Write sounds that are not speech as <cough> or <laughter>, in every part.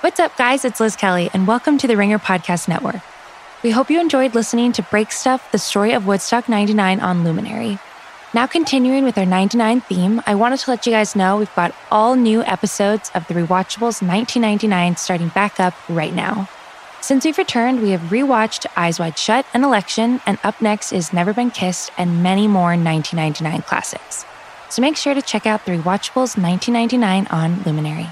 What's up, guys? It's Liz Kelly, and welcome to the Ringer Podcast Network. We hope you enjoyed listening to Break Stuff, the story of Woodstock 99 on Luminary. Now, continuing with our 99 theme, I wanted to let you guys know we've got all new episodes of the Rewatchables 1999 starting back up right now. Since we've returned, we have rewatched Eyes Wide Shut and Election, and up next is Never Been Kissed and many more 1999 classics. So make sure to check out the Rewatchables 1999 on Luminary.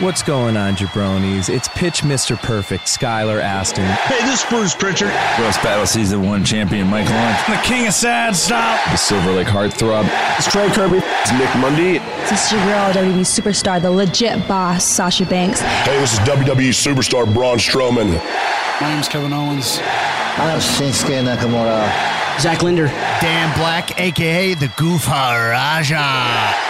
What's going on, jabronis? It's Pitch Mr. Perfect, Skylar Aston. Hey, this is Bruce Pritchard. Roast Battle Season 1 champion Mike Hunt. The King of Sad stop. The Silver Lake Heartthrob. It's Trey Kirby. It's Nick Mundy. This is your girl, WWE superstar, the legit boss, Sasha Banks. Hey, this is WWE superstar Braun Strowman. My name's Kevin Owens. I'm Shinsuke Nakamura. Zach Linder. Dan Black, aka the Goof Raja.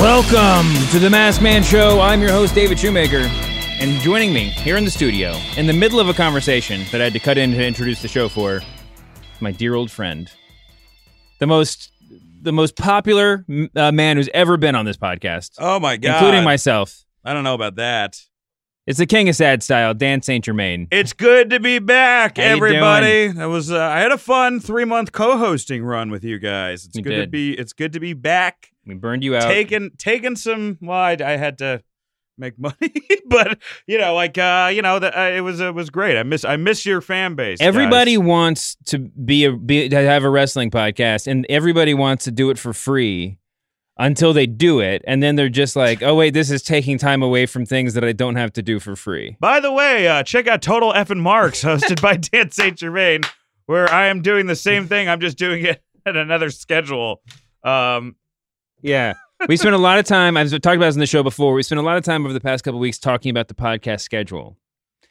Welcome to the Masked Man Show. I'm your host, David Shoemaker. And joining me here in the studio, in the middle of a conversation that I had to cut in to introduce the show for, my dear old friend, the most the most popular uh, man who's ever been on this podcast. Oh my god, including myself. I don't know about that. It's the King of Sad Style, Dan Saint Germain. It's good to be back, How everybody. I was uh, I had a fun three month co hosting run with you guys. It's You good to be it's good to be back. We burned you out. Taking taking some. Well, I, I had to make money, <laughs> but you know, like uh, you know, that uh, it was it was great. I miss I miss your fan base. Everybody guys. wants to be a be, to have a wrestling podcast, and everybody wants to do it for free until they do it, and then they're just like, "Oh wait, this is taking time away from things that I don't have to do for free." By the way, uh, check out Total F and Marks, <laughs> hosted by Dan St. Germain, where I am doing the same thing. I'm just doing it <laughs> at another schedule. Um, Yeah, we spent a lot of time. I've talked about this in the show before. We spent a lot of time over the past couple weeks talking about the podcast schedule.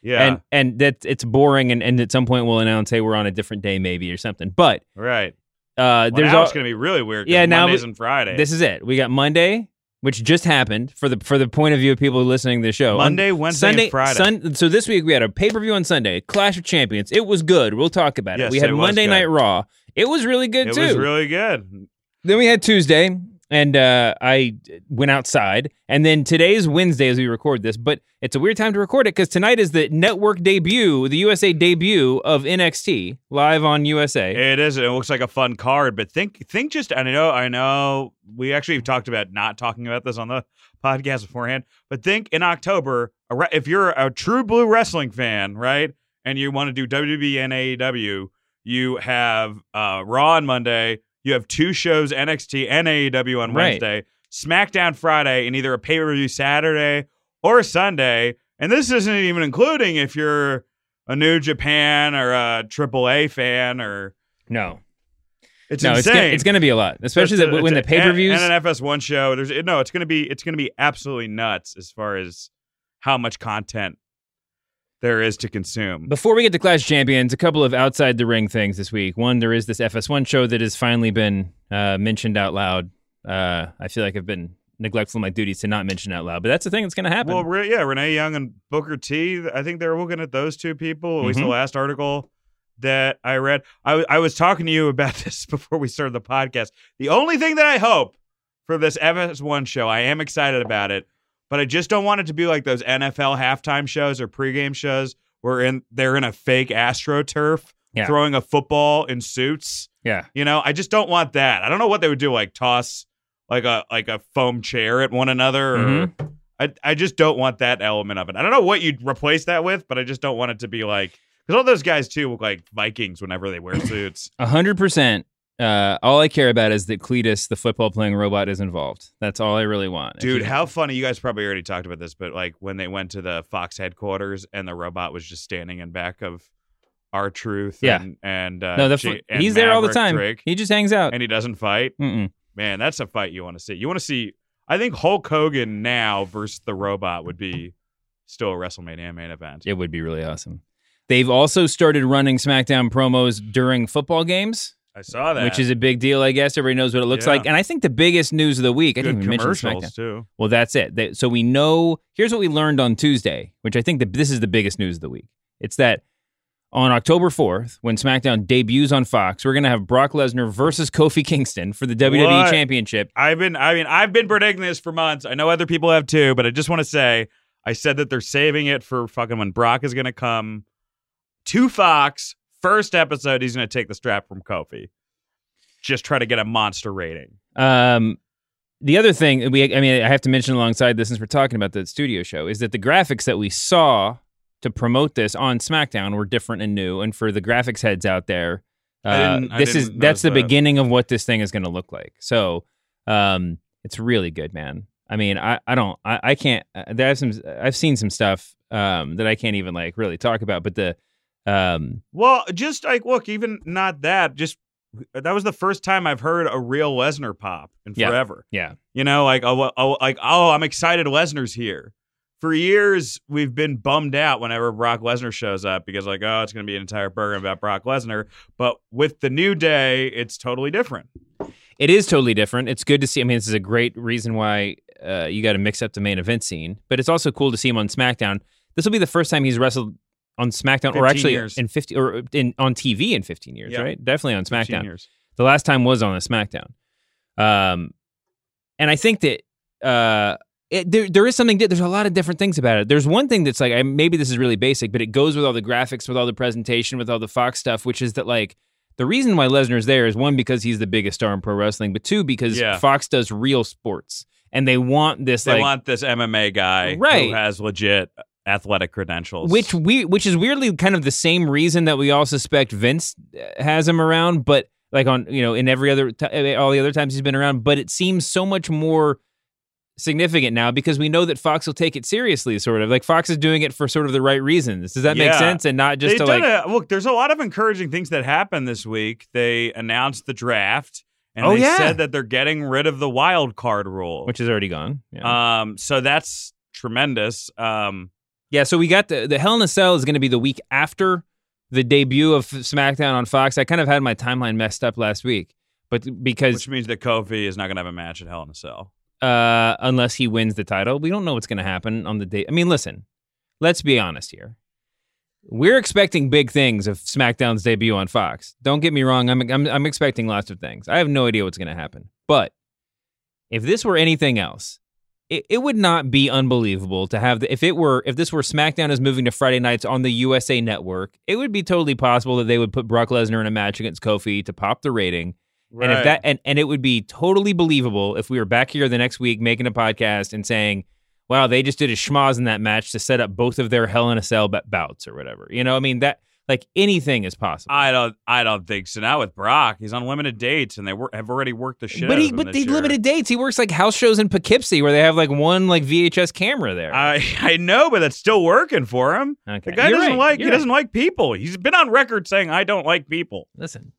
yeah, And and that it's boring, and, and at some point we'll announce, "Hey, we're on a different day, maybe or something." But right. uh, there's now all, it's going to be really weird. Yeah, now Mondays and Fridays. This is it. We got Monday, which just happened for the for the point of view of people listening to the show. On Monday, Wednesday, and Sunday, Friday. Sun, so this week we had a pay per view on Sunday, Clash of Champions. It was good. We'll talk about it. Yes, We had it was Monday good. Night Raw. It was really good it too. was really good. then we had Tuesday, and uh, I went outside. And then today's Wednesday as we record this, but it's a weird time to record it because tonight is the network debut, the USA debut of NXT live on USA. It is. It looks like a fun card, but think think just. I know. I know. We actually talked about not talking about this on the podcast beforehand, but think in October, if you're a true blue wrestling fan, right, and you want to do WWE and AEW, you have uh, Raw on Monday. You have two shows, NXT and AEW on Right. Wednesday, SmackDown Friday, and either a pay per view Saturday or Sunday. And this isn't even including if you're a New Japan or a AAA fan or no, it's no, it's insane. gonna, it's gonna be a lot, especially a- when the pay per views. and, and an FS1 show. There's no, it's gonna be it's gonna be absolutely nuts as far as how much content there is to consume. Before we get to Clash Champions, a couple of outside the ring things this week. One, there is this FS1 show that has finally been uh, mentioned out loud. Uh, I feel like I've been neglectful of my duties to not mention out loud, but that's the thing that's going to happen. Well, yeah, Renee Young and Booker T. I think they're looking at those two people. At least the Mhm. last article that I read. I, w- I was talking to you about <laughs> this before we started the podcast. The only thing that I hope for this FS1 show, I am excited about it, but I just don't want it to be like those NFL halftime shows or pregame shows where in they're in a fake astroturf Yeah. throwing a football in suits. yeah. You know, I just don't want that. I don't know what they would do, like toss like a like a foam chair at one another, or Mm-hmm. I I just don't want that element of it. I don't know what you'd replace that with, but I just don't want it to be like because all those guys too look like Vikings whenever they wear <laughs> suits. A hundred percent. Uh, all I care about is that Cletus, the football playing robot, is involved. That's all I really want. Dude, how funny! You guys probably already talked about this, but like when they went to the Fox headquarters and the robot was just standing in back of our truth, Yeah. and, and uh, no, the fo- and he's there all the time. Drake, He just hangs out. and he doesn't fight. Mm-mm. Man, that's a fight you want to see. You want to see? I think Hulk Hogan now versus the robot would be still a WrestleMania main event. It would be really awesome. They've also started running SmackDown promos during football games. I saw that. Which is a big deal, I guess. Everybody knows what it looks Yeah. like. And I think the biggest news of the week, I good didn't even mention commercials SmackDown. too. Well, that's it. They- so we know, here's what we learned on Tuesday, which I think that this is the biggest news of the week. It's that on October 4th, when SmackDown debuts on Fox, we're going to have Brock Lesnar versus Kofi Kingston for the WWE What? Championship. I've been I mean I've been predicting this for months. I know other people have too, but I just want to say I said that they're saving it for fucking when Brock is going to come to Fox. First episode, he's going to take the strap from Kofi. Just try to get a monster rating. Um, the other thing we, I mean, I have to mention alongside this, since we're talking about the studio show, is that the graphics that we saw to promote this on SmackDown were different and new. And for the graphics heads out there, uh, this is that's the that. beginning of what this thing is going to look like. So, um, it's really good, man. I mean, I, I don't, I, I can't. Uh, there's some, I've seen some stuff um, that I can't even like really talk about, but the, um, Well, just like look, even not that, just that was the first time I've heard a real Lesnar pop in Yeah. forever. yeah, You know, like oh, oh, like oh, I'm excited Lesnar's here. For years, we've been bummed out whenever Brock Lesnar shows up because like oh, it's going to be an entire program about Brock Lesnar. But with the new day, it's totally different. It is totally different. It's good to see. I mean, this is a great reason why uh, you got to mix up the main event scene. But it's also cool to see him on SmackDown. This will be the first time he's wrestled on SmackDown, or actually years. in fifty, or in on TV in fifteen years, Yeah. right? Definitely on SmackDown. The last time was on a SmackDown. Um, and I think that uh, it, there there is something. There's a lot of different things about it. There's one thing that's like I, maybe this is really basic, but it goes with all the graphics, with all the presentation, with all the Fox stuff, which is that like the reason why Lesnar's there is one because he's the biggest star in pro wrestling, but two because Yeah. Fox does real sports and they want this They like want this MMA guy Right. who has legit athletic credentials. which we which is weirdly kind of the same reason that we all suspect Vince uh, has him around, but like on you know in every other t- all the other times he's been around, but it seems so much more significant now because we know that Fox will take it seriously, sort of like Fox is doing it for sort of the right reasons. Does that make sense? And not just They've to like a, look. There's a lot of encouraging things that happened this week. They announced the draft, and Oh, they yeah. said that they're getting rid of the wild card rule. which is already gone. Yeah. um, so that's tremendous. Um, Yeah, so we got the the Hell in a Cell is going to be the week after the debut of SmackDown on Fox. I kind of had my timeline messed up last week, but because which means that Kofi is not going to have a match at Hell in a Cell. uh, unless he wins the title, we don't know what's going to happen on the day. I mean, listen, let's be honest here. We're expecting big things of SmackDown's debut on Fox. Don't get me wrong. I'm I'm, I'm expecting lots of things. I have no idea what's going to happen, but if this were anything else, it, it would not be unbelievable to have the, if it were if this were SmackDown is moving to Friday nights on the USA Network, it would be totally possible that they would put Brock Lesnar in a match against Kofi to pop the rating. And if that and, and it would be totally believable if we were back here the next week making a podcast and saying, "Wow, they just did a schmoz in that match to set up both of their Hell in a Cell bouts or whatever." You know, I mean that like anything is possible. I don't. I don't think so. Now with Brock, he's on limited dates, and they wor- have already worked the shit. but he but year. limited dates. He works like house shows in Poughkeepsie where they have like one like VHS camera there. I I know, but that's still working for him. Okay. The guy You're doesn't right. like. You're he right. doesn't like people. He's been on record saying, "I don't like people." Listen,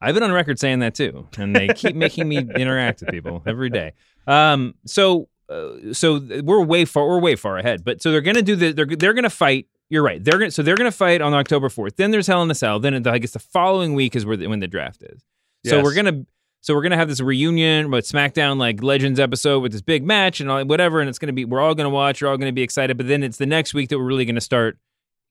I've been on record saying that too, and they keep making me <laughs> interact with people every day. Um, so, uh, so we're way far, we're way far ahead. But so they're gonna do the, they're they're gonna fight. You're right. They're gonna so they're gonna fight on October fourth. Then there's Hell in a Cell. Then I guess the following week is where the, when the draft is. So Yes. we're gonna. So we're gonna have this reunion with SmackDown like Legends episode with this big match and all, whatever, and it's gonna be we're all gonna watch, we're all gonna be excited. But then it's the next week that we're really gonna start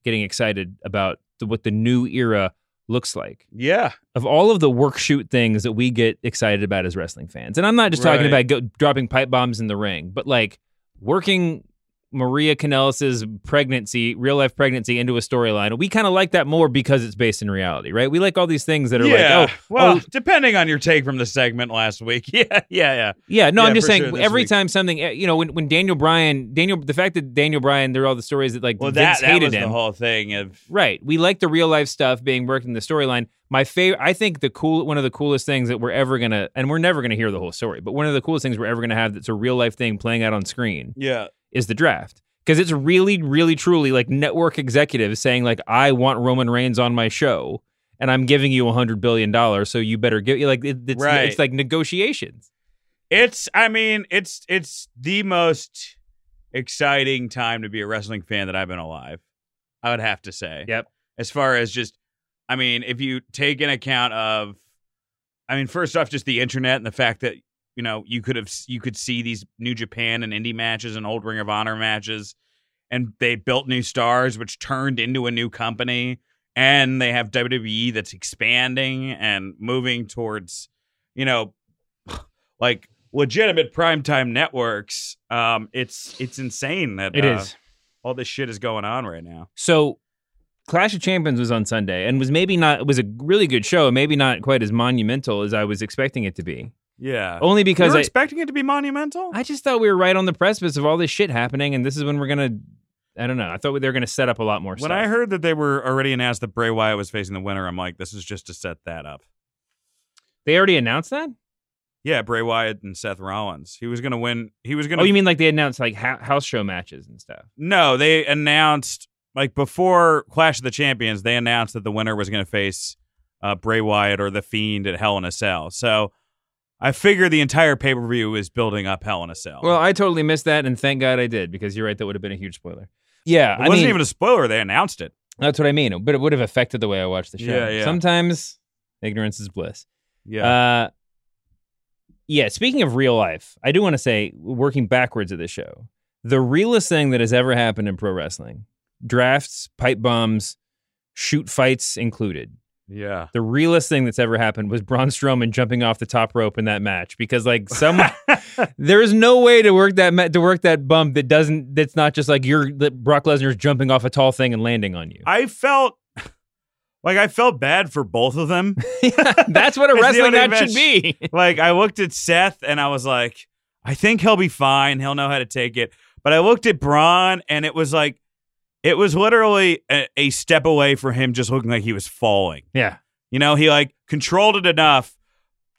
getting excited about the, what the new era looks like Yeah, of all of the work shoot things that we get excited about as wrestling fans. And I'm not just talking Right. about go, dropping pipe bombs in the ring, but like working Maria Kanellis's pregnancy, real life pregnancy into a storyline. We kind of like that more because it's based in reality, right? We like all these things that are yeah. like, oh, well, oh, depending on your take from the segment last week. <laughs> Yeah, yeah, yeah. yeah, no, Yeah, I'm just saying sure every week. time something, eh, you know, when, when Daniel Bryan, Daniel, the fact that Daniel Bryan, there are all the stories that like Well, Vince that that hated was him. the whole thing of Right. We like the real life stuff being worked in the storyline. My favorite, I think the cool, one of the coolest things that we're ever gonna, and we're never gonna hear the whole story, but one of the coolest things we're ever gonna have that's a real life thing playing out on screen yeah. Is the draft. Because it's really, really, truly like network executives saying like, I want Roman Reigns on my show, and I'm giving you a hundred billion dollars, so you better give. Like it, it's, Right. it's like negotiations. It's I mean, it's it's the most exciting time to be a wrestling fan that I've been alive. I would have to say. Yep. as far as just, I mean, if you take an account of, I mean, first off, just the internet and the fact that you know you could have you could see these New Japan and indie matches and old Ring of Honor matches, and they built new stars, which turned into a new company, and they have WWE that's expanding and moving towards, you know, <sighs> like legitimate primetime networks. Um, it's it's insane that It uh, is. all this shit is going on right now. So, Clash of Champions was on Sunday and was maybe not was a really good show, maybe not quite as monumental as I was expecting it to be. Yeah, Only because you were I, expecting it to be monumental. I just thought we were right on the precipice of all this shit happening, and this is when we're gonna. I don't know. I thought they were gonna set up a lot more when stuff. I heard that they were already announced that Bray Wyatt was facing the winner, I'm like, this is just to set that up. they already announced that. Yeah, Bray Wyatt and Seth Rollins. He was going to win. He was going to. Oh, you mean like they announced like ho- house show matches and stuff? No, they announced like before Clash of the Champions. They announced that the winner was going to face uh, Bray Wyatt or the Fiend at Hell in a Cell. So I figure the entire pay per view is building up Hell in a Cell. Well, I totally missed that, and thank God I did because you're right. That would have been a huge spoiler. Yeah, it I wasn't mean, even a spoiler. They announced it. That's what I mean. But it would have affected the way I watched the show. Yeah, yeah. Sometimes ignorance is bliss. Yeah. Uh, yeah. Speaking of real life, I do want to say, working backwards of the show, the realest thing that has ever happened in pro wrestling: drafts, pipe bombs, shoot fights included. Yeah. The realest thing that's ever happened was Braun Strowman jumping off the top rope in that match because, like, some <laughs> there is no way to work that ma- to work that bump that doesn't that's not just like you're that Brock Lesnar's jumping off a tall thing and landing on you. I felt like I felt bad for both of them. <laughs> That's what a <laughs> wrestling only match should be. like I looked at Seth and I was like, I think he'll be fine. He'll know how to take it. But I looked at Braun and it was like, it was literally a, a step away for him just looking like he was falling. yeah. You know, he like controlled it enough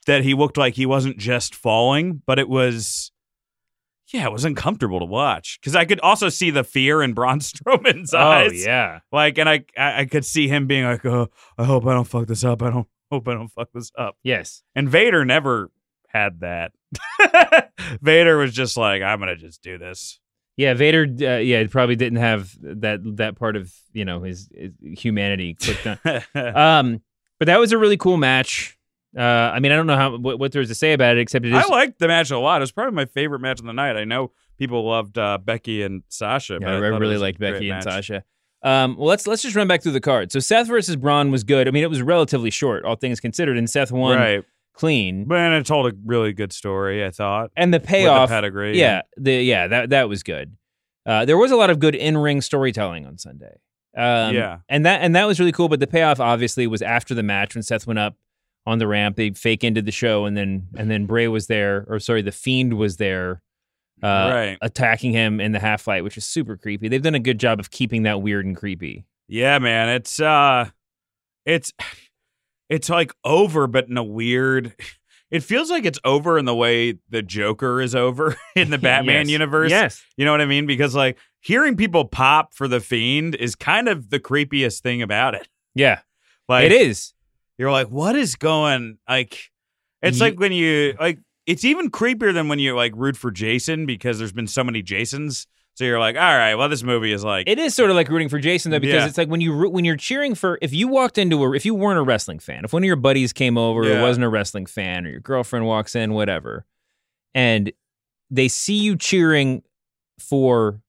that he looked like he wasn't just falling, but it was, yeah, it was uncomfortable to watch because I could also see the fear in <laughs> Braun Strowman's Oh eyes. yeah. Like, and I, I I could see him being like, oh, I hope I don't fuck this up. I don't hope I don't fuck this up. Yes. And Vader never had that. <laughs> Vader was just like, I'm gonna just do this. Yeah, Vader. Uh, yeah, probably didn't have that that part of you know his, his humanity clicked on. <laughs> um, but that was a really cool match. Uh, I mean, I don't know how what, what there's to say about it except it is. I liked the match a lot. It was probably my favorite match of the night. I know people loved uh, Becky and Sasha. yeah, but I, I, really liked Becky and match. Sasha. Um, well, let's let's just run back through the card. So Seth versus Braun was good. I mean, it was relatively short, all things considered, and Seth won right? Clean. But it told a really good story. I thought. And the payoff, pedigree. yeah, the yeah that that was good. Uh, there was a lot of good in ring storytelling on Sunday. Um, Yeah. and that and that was really cool. But the payoff obviously was after the match when Seth went up on the ramp. They fake ended the show, and then and then Bray was there, or sorry, the Fiend was there, uh, Right. attacking him in the half light, which is super creepy. They've done a good job of keeping that weird and creepy. Yeah, man. It's uh it's it's like over, but in a weird <laughs> it feels like it's over in the way the Joker is over <laughs> in the <laughs> Batman Yes. universe. Yes. You know what I mean? Because like hearing people pop for the fiend is kind of the creepiest thing about it. Yeah, Like it is. You're like, what is going like it's Ye- like when you like it's even creepier than when you like root for Jason because there's been so many Jasons. So you're like, all right, well, this movie is like It is sort of like rooting for Jason though, because Yeah. it's like when you when you're cheering for if you walked into a if you weren't a wrestling fan, if one of your buddies came over or Yeah. wasn't a wrestling fan, or your girlfriend walks in, whatever, and they see you cheering for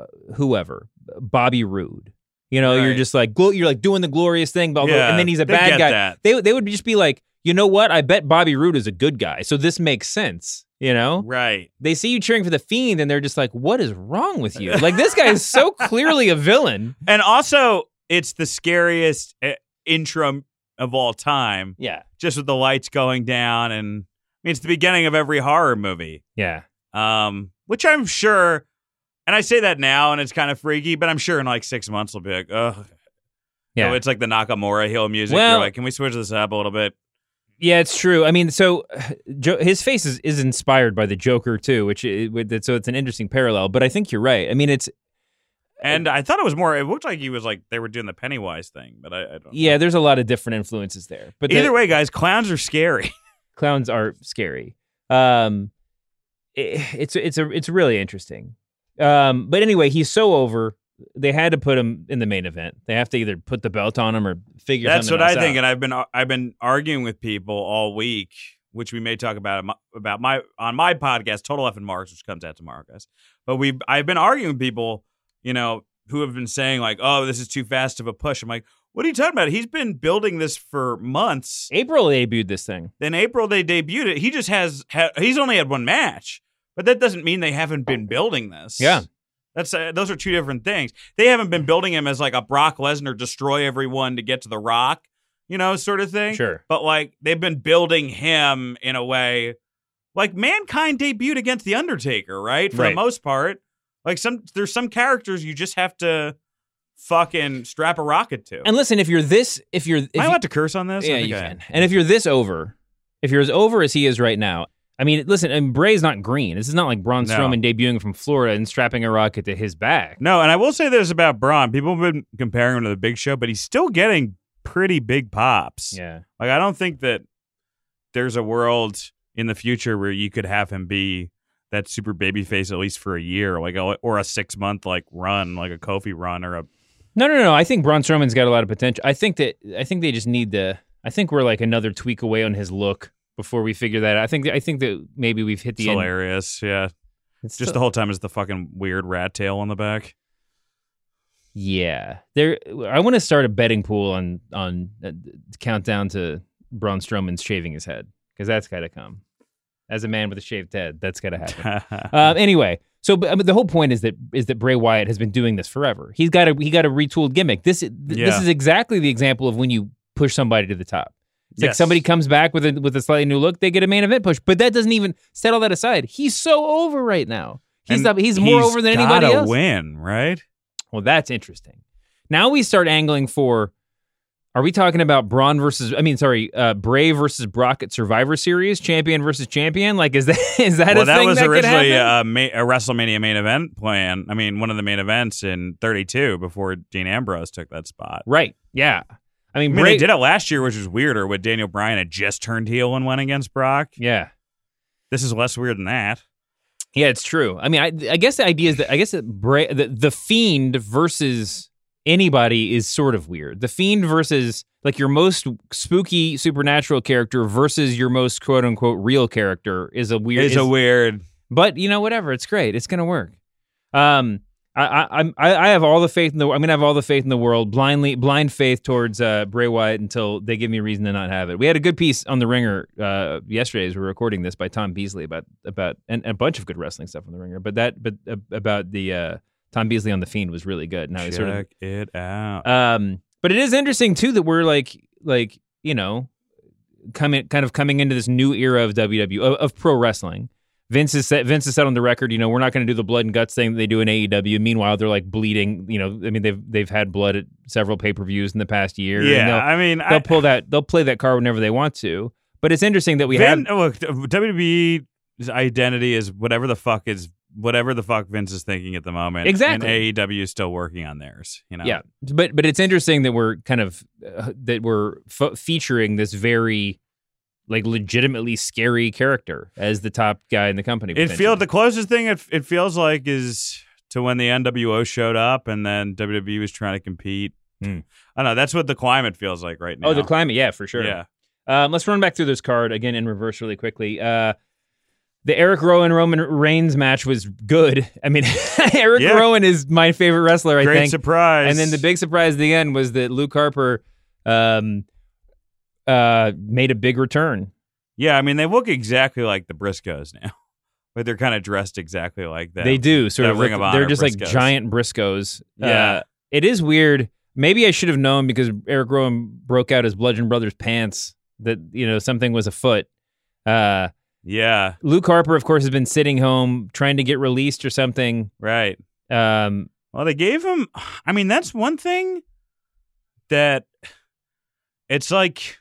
uh, whoever, Bobby Roode. You know, you're just like you're like doing the glorious thing, but although- Yeah, and then he's a bad guy. that. They they would just be like, you know what? I bet Bobby Roode is a good guy, so this makes sense. You know, right. they see you cheering for the fiend and they're just like, what is wrong with you? <laughs> Like this guy is so clearly a villain. And also, it's the scariest uh, intro of all time, Yeah. just with the lights going down, and I mean, it's the beginning of every horror movie. Yeah. Um, which I'm sure, and I say that now, and it's kind of freaky, but I'm sure in like six months we'll be like, oh, Yeah. it's like the Nakamura Hill music. Well- You're like, can we switch this up a little bit? Yeah, it's true. I mean, so <sighs> jo- his face is, is inspired by the Joker too, which i- with so it's an interesting parallel. But I think you're right. I mean, it's And I thought it was more. It looked like he was like they were doing the Pennywise thing, but I, I don't. yeah, there's a lot of different influences there. But the- Either way, guys, clowns are scary. <laughs> clowns are scary. Um, i- it's it's a it's really interesting. Um, but anyway, he's so over. They had to put him in the main event. They have to either put the belt on him or figure. That's what I think, out. and I've been I've been arguing with people all week, which we may talk about about my on my podcast, Total F and Marks, which comes out tomorrow, guys. But we I've been arguing with people, you know, who have been saying like, "Oh, this is too fast of a push." I'm like, "What are you talking about? He's been building this for months." April debuted this thing. Then April they debuted it. He just has ha- he's only had one match, but that doesn't mean they haven't been oh. building this. Yeah. That's uh, those are two different things. They haven't been building him as like a Brock Lesnar destroy everyone to get to the Rock, you know, sort of thing. Sure. But like they've been building him in a way like Mankind debuted against the Undertaker, right? For Right. the most part. Like some there's some characters you just have to fucking strap a rocket to. And listen, if you're this, if you're, if Am I you- allowed to curse on this? Yeah, you I can. am. And if you're this over, if you're as over as he is right now, I mean, listen, and Bray's not green. This is not like Braun No. Strowman debuting from Florida and strapping a rocket to his back. No, and I will say this about Braun. People have been comparing him to the Big Show, but he's still getting pretty big pops. Yeah. Like I don't think that there's a world in the future where you could have him be that super baby face at least for a year, like a, or a six month like run, like a Kofi run or a No, no, no. I think Braun Strowman's got a lot of potential. I think that I think they just need to. I think we're like another tweak away on his look before we figure that. out. I think I think that maybe we've hit it's the end. hilarious. Yeah. It's Just still- the whole time is the fucking weird rat tail on the back. Yeah, there. I want to start a betting pool on on uh, countdown to Braun Strowman's shaving his head because that's got to come. As a man with a shaved head, that's got to happen. <laughs> um, anyway, so but, I mean, the whole point is that is that Bray Wyatt has been doing this forever. He's got a he got a retooled gimmick. This th- this is exactly the example of when you push somebody to the top. It's like somebody comes back with a with a slightly new look, they get a main event push. But that doesn't even set all that aside. He's so over right now. He's And the, he's more over than anybody else. win, right? Well, that's interesting. Now we start angling for. Are we talking about Braun versus? I mean, sorry, uh, Bray versus Brock at Survivor Series, champion versus champion? Like, is that <laughs> is that well, a that thing was that originally a, ma- a WrestleMania main event plan. I mean, one of the main events in 32 before Dean Ambrose took that spot. right? Yeah. I mean, I mean, Bray they did it last year, which was weirder. When Daniel Bryan had just turned heel and went against Brock. Yeah. This is less weird than that. Yeah, it's true. I mean, I, I guess the idea is that I guess that Bray, the, the Fiend versus anybody is sort of weird. The Fiend versus like your most spooky supernatural character versus your most quote unquote real character is a weird. It's is- a weird. But you know, whatever. It's great. It's gonna work. Um, I, I, I'm, I, I have all the faith in the. I'm gonna have all the faith in the world. Blindly, blind faith towards uh, Bray Wyatt until they give me a reason to not have it. We had a good piece on the Ringer uh, yesterday as we were recording this by Tom Beasley about about and, and a bunch of good wrestling stuff on the Ringer. But that, but uh, about the uh, Tom Beasley on the Fiend was really good. Now Check sort of it out. um, but it is interesting too that we're like like you know coming kind of coming into this new era of WWE of, of pro wrestling. Vince has said Vince has said on the record, you know, we're not going to do the blood and guts thing that they do in AEW. Meanwhile, they're like bleeding. You know, I mean, they've they've had blood at several pay per views in the past year. yeah, I mean, they'll I, pull that they'll play that card whenever they want to. But it's interesting that we Vin, have look, WWE's identity is whatever the fuck is whatever the fuck Vince is thinking at the moment. Exactly. And AEW is still working on theirs. You know. Yeah, but but it's interesting that we're kind of uh, that we're f- featuring this very like legitimately scary character as the top guy in the company. It feels the closest thing it, it feels like is to when the NWO showed up and then WWE was trying to compete. Hmm. I don't know. That's what the climate feels like right now. Oh, the climate, yeah, for sure. Yeah. Um, let's run back through this card again in reverse really quickly. Uh, the Eric Rowan Roman Reigns match was good. I mean, <laughs> Eric Yeah. Rowan is my favorite wrestler. I Great think. surprise. And then the big surprise at the end was that Luke Harper um, uh, made a big return. Yeah, I mean they look exactly like the Briscoes now. <laughs> But they're kind of dressed exactly like that. They do sort of. Ring look- of they're just like giant Briscoes. Yeah. Uh, it is weird. Maybe I should have known because Eric Rowan broke out his Bludgeon Brothers pants that you know something was afoot. Uh, Yeah, Luke Harper, of course, has been sitting home trying to get released or something. right. Um, Well, they gave him. I mean, that's one thing that it's like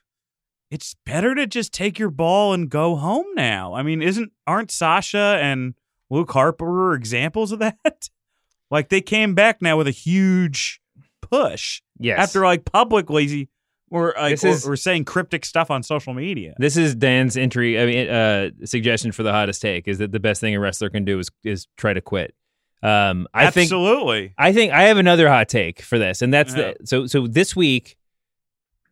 it's better to just take your ball and go home now. I mean, isn't aren't Sasha and Luke Harper examples of that? <laughs> like they came back now with a huge push yes. after like publicly or like This is- or, or saying cryptic stuff on social media. This is Dan's entry. I mean, uh, suggestion for the hottest take is that the best thing a wrestler can do is is try to quit. Um, I think Absolutely. I think I have another hot take for this, and that's Yeah. the so so this week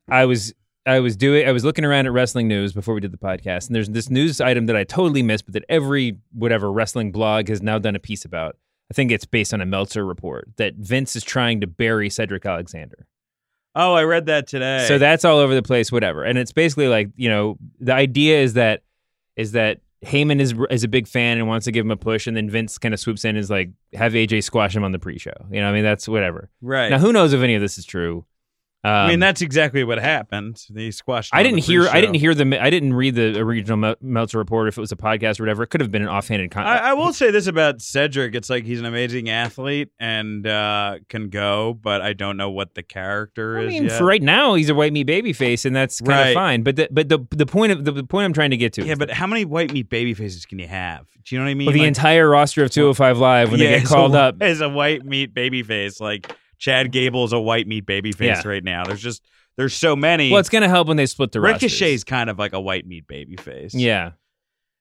I was I was doing I was looking around at wrestling news before we did the podcast, and there's this news item that I totally missed, but that every whatever wrestling blog has now done a piece about. I think it's based on a Meltzer report that Vince is trying to bury Cedric Alexander. Oh, I read that today. So that's all over the place, whatever. And it's basically like you know the idea is that is that Heyman is is a big fan and wants to give him a push, and then Vince kind of swoops in and is like have AJ squash him on the pre-show. You know, I mean that's whatever. right. Now who knows if any of this is true? Um, I mean, that's exactly what happened. They squashed. I didn't the hear. I didn't hear the. I didn't read the original Mel- Meltzer report. If it was a podcast or whatever, it could have been an offhanded. Con- I, I will say this about Cedric: it's like he's an amazing athlete and uh, can go, but I don't know what the character is. I is mean, for right now, he's a white meat baby face, and that's kind of fine. But the, but the the point of the, the point I'm trying to get to, yeah, is but how many white meat baby faces can you have? Do you know what I mean? well, the Like, entire roster of 205 Live when yeah, they get called a, up, as a white meat baby face, like Chad Gable is a white meat baby face Yeah. right now. There's just there's so many. well, it's going to help when they split the Ricochet's rosters. kind of like a white meat baby face. Yeah,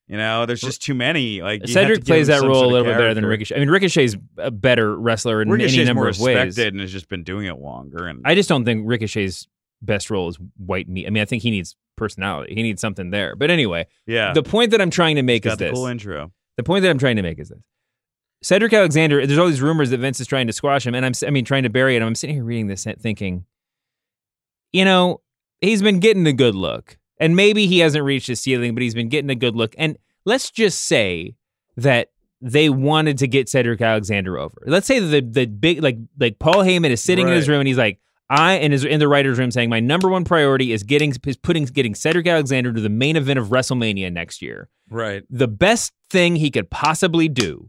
you know, there's just too many. Like you have to Cedric plays that role a little bit better than. Ricochet. I mean, Ricochet's a better wrestler in Ricochet's any number of ways. respected and has just been doing it longer. And I just don't think Ricochet's best role is white meat. I mean, I think he needs personality. He needs something there. But anyway, yeah, the point that I'm trying to make is this. cool intro. The point that I'm trying to make is this. Cedric Alexander, there's all these rumors that Vince is trying to squash him, and I'm, I mean, trying to bury it. I'm sitting here reading this eh, thinking, you know, he's been getting a good look. And maybe he hasn't reached his ceiling, but he's been getting a good look. And let's just say that they wanted to get Cedric Alexander over. Let's say that the the big like like Paul Heyman is sitting in his room and he's like, I and is in the writers' room saying my number one priority is getting is putting getting Cedric Alexander to the main event of WrestleMania next year Right. the best thing he could possibly do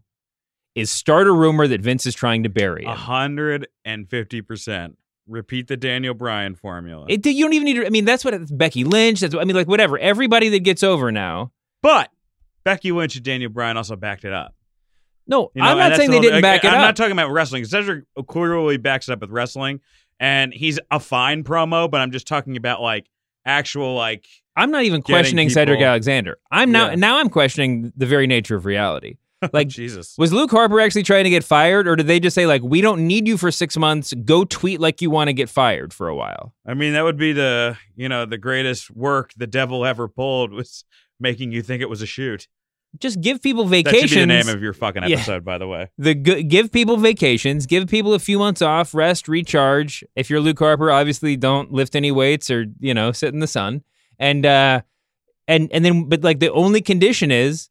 is start a rumor that Vince is trying to bury A hundred and fifty percent. Repeat the Daniel Bryan formula. It, you don't even need to. I mean, that's what it's Becky Lynch. That's what, I mean, like whatever. Everybody that gets over now. but Becky Lynch and Daniel Bryan also backed it up. No, You know, I'm not saying the they didn't back it up. I'm not talking about wrestling. Cedric clearly backs it up with wrestling, and he's a fine promo. But I'm just talking about like actual like I'm not even questioning Cedric Alexander. I'm now Yeah. now I'm questioning the very nature of reality. <laughs> Like Jesus. Was Luke Harper actually trying to get fired, or did they just say like, "We don't need you for six months. Go tweet like you want to get fired for a while"? I mean, that would be the you know the greatest work the devil ever pulled was making you think it was a shoot. Just give people That should be the name of your fucking Yeah. episode, by the way. the give people vacations, give people a few months off, rest, recharge. If you're Luke Harper, obviously don't lift any weights or you know sit in the sun, and uh, and and then but like the only condition is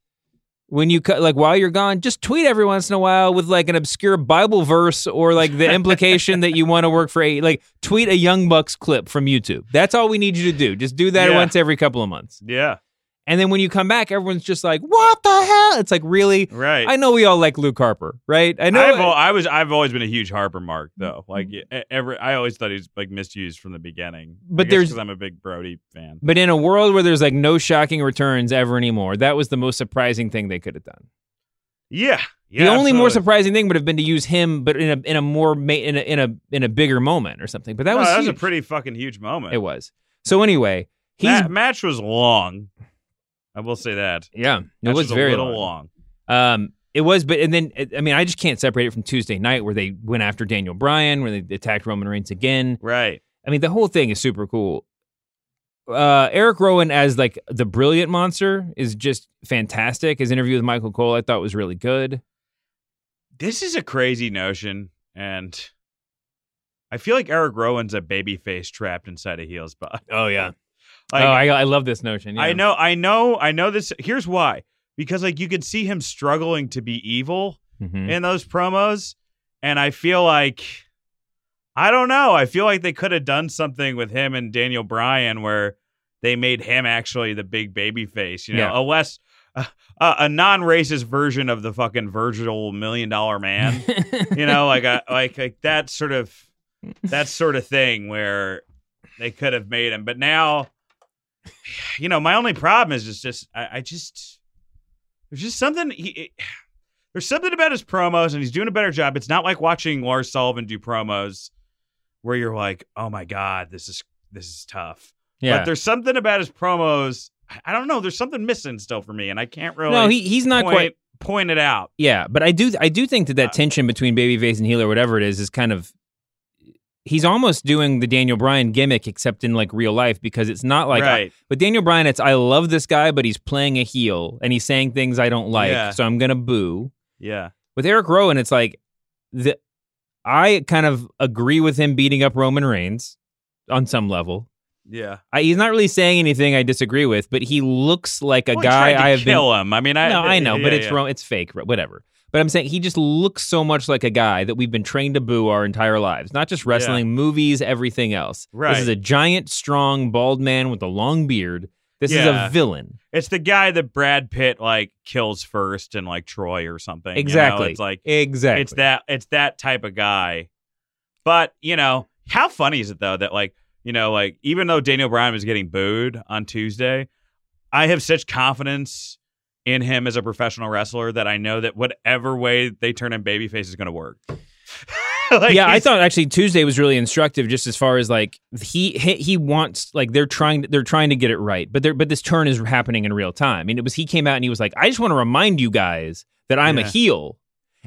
when you cut like while you're gone, just tweet every once in a while with like an obscure Bible verse or like the implication that you want to work for a like tweet a Young Bucks clip from YouTube. That's all we need you to do. Just do that Yeah. once every couple of months, Yeah, and then when you come back, everyone's just like, "What the hell?" It's like really. right. I know we all like Luke Harper, right? I know. I've, I was I've always been a huge Harper mark though. Mm-hmm. Like every I always thought he was like misused from the beginning. But there's because I'm a big Brody fan. But in a world where there's like no shocking returns ever anymore, that was the most surprising thing they could have done. Yeah, yeah. the only more surprising thing would have been to use him, but in a in a more ma- in a in a in a bigger moment or something. But that No, was that was a pretty fucking huge moment. It was. So anyway, he's that match was long. I will say that. yeah, it was a very little long. long. Um, it was, but and then I mean, I just can't separate it from Tuesday night where they went after Daniel Bryan, where they attacked Roman Reigns again. Right. I mean, the whole thing is super cool. Uh, Eric Rowan as like the brilliant monster is just fantastic. His interview with Michael Cole I thought was really good. This is a crazy notion, and I feel like Eric Rowan's a baby face trapped inside a heel's spot. Oh yeah. Like, oh, I, I love this notion. Yeah. I know, I know, I know this. Here's why: because like you could see him struggling to be evil Mhm. in those promos, and I feel like I don't know. I feel like they could have done something with him and Daniel Bryan where they made him actually the big baby face. You know, Yeah. a less a, a non-racist version of the fucking Virgil Million Dollar Man. <laughs> you know, like a like like that sort of that sort of thing where they could have made him, but now, <sighs> you know, my only problem is just just I, I just there's just something he. It, <sighs> there's something about his promos, and he's doing a better job. It's not like watching Lars Sullivan do promos where you're like, "Oh my god, this is this is tough." yeah. But there's something about his promos. I- don't know. There's something missing still for me, and I can't really. no, he he's not point, quite. pointed out. Yeah, but I do I do think that that uh, tension between babyface and heel or whatever it is is kind of he's almost doing the Daniel Bryan gimmick except in like real life because it's not like Right. but Daniel Bryan it's I love this guy but he's playing a heel and he's saying things I don't like Yeah. so I'm going to boo. Yeah. With Eric Rowan it's like the I kind of agree with him beating up Roman Reigns on some level. Yeah. I, he's not really saying anything I disagree with, but he looks like a Well, guy I have been kill him. I mean, I no, I know, but yeah, it's yeah. wrong. It's fake, whatever. But I'm saying he just looks so much like a guy that we've been trained to boo our entire lives. Not just wrestling, movies, everything else. This is a giant, strong, bald man with a long beard. This is a villain. It's the guy that Brad Pitt like kills first in like Troy or something. you know? Exactly. It's like Exactly. It's that it's that type of guy. But, you know, how funny is it though that like, you know, like even though Daniel Bryan was getting booed on Tuesday, I have such confidence in him as a professional wrestler that I know that whatever way they turn him babyface is going to work. <laughs> Like, yeah, I thought actually Tuesday was really instructive, just as far as like he he, he wants like they're trying they're trying to get it right, but they but this turn is happening in real time. I mean, it was he came out and he was like, I just want to remind you guys that I'm a heel,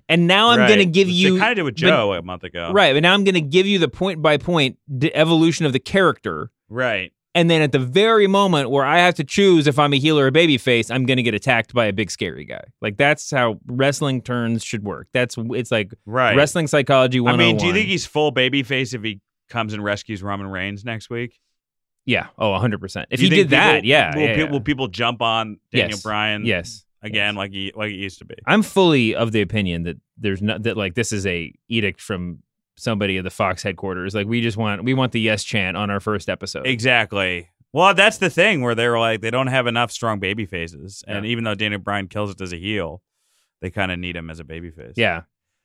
and now I'm going to give Which you kind of did with but- Joe a month ago. right, but now I'm going to give you the point by point evolution of the character, Right. And then at the very moment where I have to choose if I'm a heel or a baby face, I'm going to get attacked by a big scary guy. Like that's how wrestling turns should work. That's it's like Right. wrestling psychology I mean, do you think oh he's full babyface if he comes and rescues Roman Reigns next week? Yeah. Oh, 100%. If he did that, yeah. Will, yeah, yeah. will people jump on Daniel Yes. Bryan? Yes. Again, like he like it used to be. I'm fully of the opinion that there's not that like this is a edict from somebody at the Fox headquarters. Like we just want we want the yes chant on our first episode. Exactly. Well, that's the thing where they're like they don't have enough strong baby faces, and even though Daniel Bryan kills it as a heel, they kind of need him as a baby face. Yeah.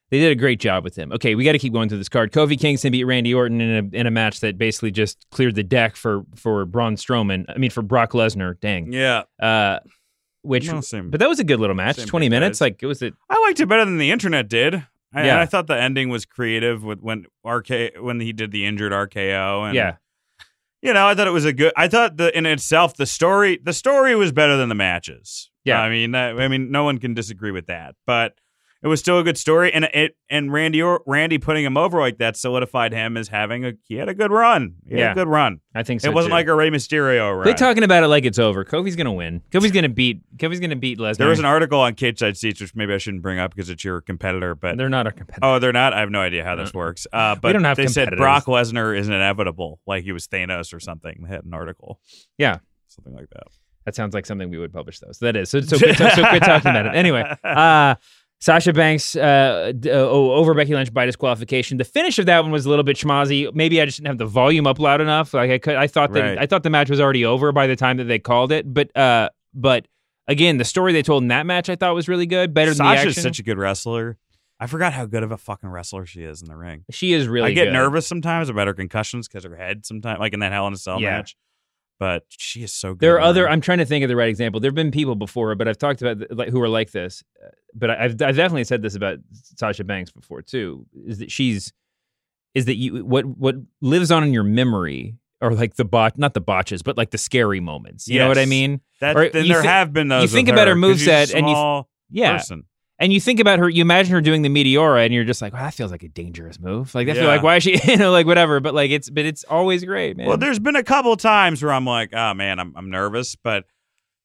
They did a great job with him. Okay, we got to keep going through this card. Kofi Kingston beat Randy Orton in a in a match that basically just cleared the deck for for Braun Strowman. I mean for Brock Lesnar. Dang. Yeah. Uh, which, No, but that was a good little match. Twenty minutes. guys. Like it was a I liked it better than the internet did. I, Yeah. I thought the ending was creative with when RK when he did the injured RKO. And, yeah. you know, I thought it was a good. I thought the in itself the story the story was better than the matches. Yeah. I mean, that, I mean, no one can disagree with that. But it was still a good story, and it and Randy or Randy putting him over like that solidified him as having a he had a good run. He had Yeah. a good run. I think so. it wasn't too. like a Rey Mysterio run. Quit talking about it like it's over. Kofi's gonna win. Kofi's gonna beat. Kofi's gonna beat Lesnar. There was an article on Cage Side Seats, which maybe I shouldn't bring up because it's your competitor, but They're not our competitor. Oh, they're not. I have no idea how this works. Uh, but don't have they said. Brock Lesnar is inevitable, like he was Thanos or something. They had an article, Yeah, something like that. that sounds like something we would publish though. So that is. So so <laughs> quit, so quit talking about it. Anyway, <laughs> uh, Sasha Banks uh, d- uh, over Becky Lynch by disqualification. The finish of that one was a little bit schmozzy. Maybe I just didn't have the volume up loud enough. Like I could. I thought that Right. I thought the match was already over by the time that they called it. But uh, but again, the story they told in that match I thought was really good. Better than the action. such a good wrestler. I forgot how good of a fucking wrestler she is in the ring. she is really. I get good. nervous sometimes about her concussions because her head sometimes, like in that Hell in a Cell Yeah. match. But she is so good. There are other. ring. I'm trying to think of the right example. There have been people before, but I've talked about like who are like this. But I've I've definitely said this about Sasha Banks before too. Is that she's is that you what what lives on in your memory or like the bot not the botches but like the scary moments. You know what I mean? That, Or then there thi- have been those. You think about her, her moveset and you yeah. person. And you think about her, you imagine her doing the Meteora, and you're just like, "Wow, that feels like a dangerous move." Like that feel Yeah. like why is she, <laughs> you know, like whatever. But like it's, but it's always great, man. Well, there's been a couple times where I'm like, oh man, I'm I'm nervous, but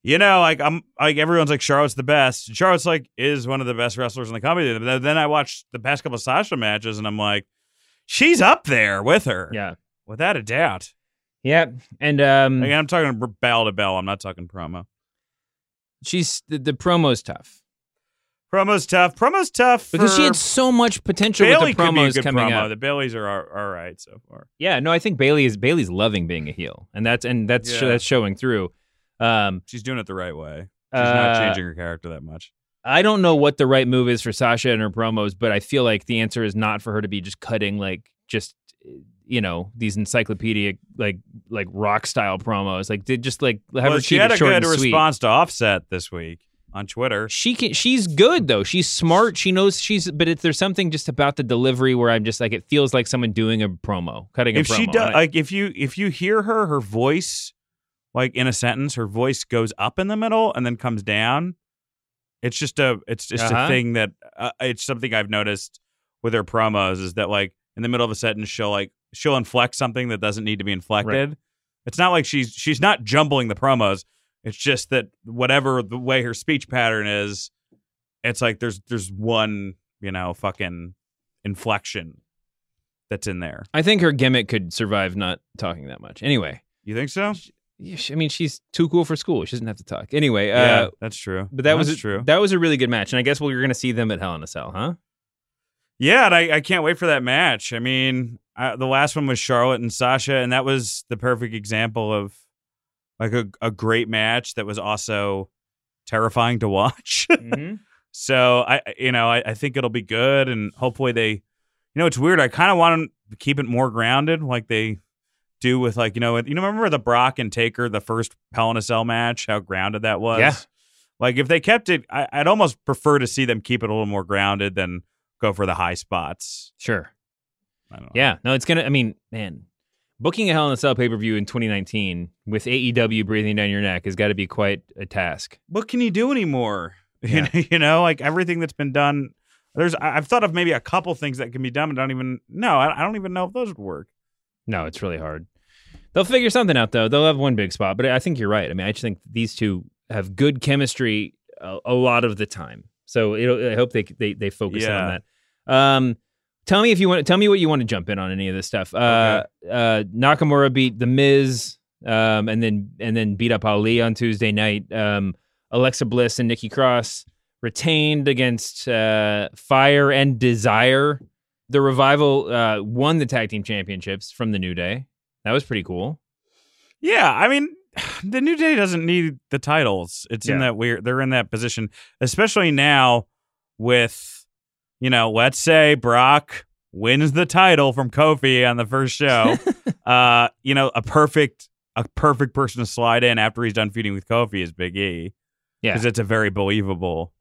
you know, like I'm like everyone's like Charlotte's the best. And Charlotte's like is one of the best wrestlers in the company. But then I watched the past couple of Sasha matches, and I'm like, she's up there with her, yeah, without a doubt. yeah. And um, Again, I'm talking bell to bell. I'm not talking promo. she's the, the promo's tough. Promo's tough. Promo's tough because she had so much potential Bayley with the could be a promos good coming promo. up. The Bayleys are all, all right so far. Yeah, no, I think Bayley is Bayley's loving being a heel, and that's and that's Yeah. that's showing through. Um, She's doing it the right way. She's Uh, not changing her character that much. I don't know what the right move is for Sasha and her promos, but I feel like the answer is not for her to be just cutting like just you know these encyclopedic like like rock style promos. Like did just like have Well, her she keep had it a short good and sweet. response to Offset this week on Twitter. She can. She's good though. She's smart. She knows she's. But if there's something just about the delivery where I'm just like it feels like someone doing a promo, cutting a if promo. she does like if you if you hear her her voice like in a sentence her voice goes up in the middle and then comes down It's just a it's just Uh-huh. a thing that uh, it's something I've noticed with her promos is that like in the middle of a sentence she'll like she'll inflect something that doesn't need to be inflected. It's not like she's she's not jumbling the promos. It's just that whatever the way her speech pattern is, it's like there's there's one you know fucking inflection that's in there. I think her gimmick could survive not talking that much. Anyway, You think so? I mean, she's too cool for school. She doesn't have to talk. Anyway, yeah, uh, that's true. but that That's was true. That was a really good match, and I guess we're going to see them at Hell in a Cell, huh? Yeah, and I, I can't wait for that match. I mean, I, the last one was Charlotte and Sasha, and that was the perfect example of like a, a great match that was also terrifying to watch. <laughs> Mm-hmm. so I, you know, I, I think it'll be good, and hopefully they, you know, it's weird. I kind of want to keep it more grounded, like they do with like you know, you know, remember the Brock and Taker, the first Hell in a Cell match, how grounded that was. Yeah. Like if they kept it, I, I'd almost prefer to see them keep it a little more grounded than go for the high spots. Sure. I don't know. Yeah. No, it's gonna. I mean, man, booking a Hell in a Cell pay per view in 2019 with AEW breathing down your neck has got to be quite a task. what can you do anymore? <laughs> Yeah. You, know, you know, like everything that's been done. There's, I've thought of maybe a couple things that can be done, but I don't even know. I, I don't even know if those would work. No, it's really hard. They'll figure something out though. They'll have one big spot, but I think you're right. I mean, I just think these two have good chemistry a, a lot of the time. So it'll, I hope they they they focus Yeah. on that. Um, tell me if you want. Tell me what you want to jump in on any of this stuff. Uh, uh, Nakamura beat the Miz, um, and then and then beat up Ali on Tuesday night. Um, Alexa Bliss and Nikki Cross retained against uh, Fire and Desire. The Revival uh, won the tag team championships from the New Day. That was pretty cool. Yeah, I mean, <sighs> the New Day doesn't need the titles. It's in that weird. They're in that position, especially now with, you know, let's say Brock wins the title from Kofi on the first show. <laughs> uh, you know, a perfect a perfect person to slide in after he's done feuding with Kofi is Big E. Yeah. because it's a very believable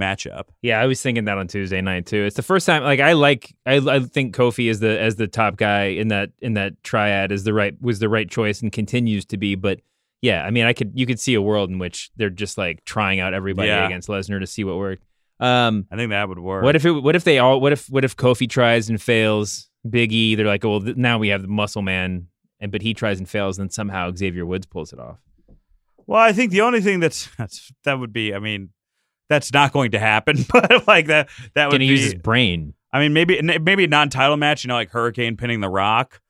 matchup. Yeah, I was thinking that on Tuesday night too. It's the first time like I like I, I think Kofi is the as the top guy in that in that triad is the right was the right choice and continues to be. But yeah, I mean I could you could see a world in which they're just like trying out everybody Yeah. against Lesnar to see what worked. Um I think that would work. what if it what if they all what if what if Kofi tries and fails? Big E, they're like, oh, well, th- now we have the Muscle Man, and but he tries and fails, and somehow Xavier Woods pulls it off. Well, I think the only thing that's that's that would be. I mean, that's not going to happen. <laughs> But like that, that would Gonna be. use his brain. I mean, maybe maybe a non-title match. You know, like Hurricane pinning the Rock.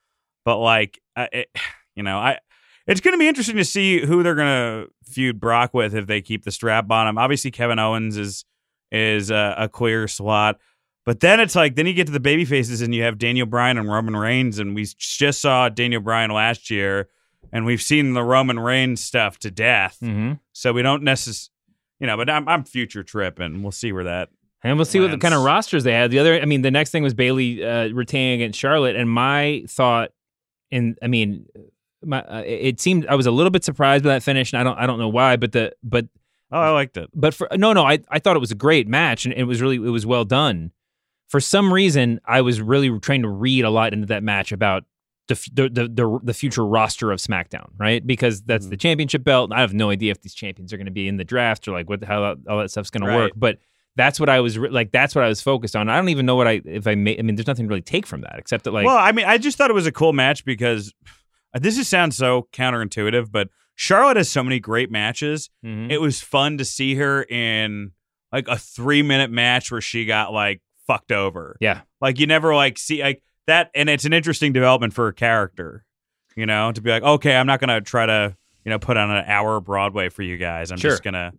But like, uh, it, <sighs> you know, I. It's going to be interesting to see who they're going to feud Brock with if they keep the strap on him. Obviously, Kevin Owens is is a, a clear slot. But then it's like, then you get to the baby faces and you have Daniel Bryan and Roman Reigns. And we just saw Daniel Bryan last year and we've seen the Roman Reigns stuff to death. Mm-hmm. So we don't necessarily, you know, but I'm, I'm future tripping. We'll see where that. And we'll see what the kind of rosters they had. The other, I mean, the next thing was Bayley uh, retaining against Charlotte, and my thought, and I mean, my uh, it seemed I was a little bit surprised by that finish, and I don't, I don't know why, but the, but, Oh, I liked it. but for no, no, I, I thought it was a great match, and it was really, it was well done. For some reason, I was really trying to read a lot into that match about the the the, the, the future roster of SmackDown, right? Because that's the mm-hmm. championship belt. and I have no idea if these champions are going to be in the draft or like what the hell all, that stuff's going Right. to work, but that's what I was re- like. That's what I was focused on. I don't even know what I if I made. I mean, there's nothing to really take from that except that like well, I mean, I just thought it was a cool match because <sighs> this is sounds so counterintuitive, but Charlotte has so many great matches. mhm. It was fun to see her in like a three minute match where she got like fucked over. yeah, Like you never like see like that, and it's an interesting development for a character. You know, to be like, okay, I'm not gonna try to you know put on an hour Broadway for you guys. I'm Sure. just gonna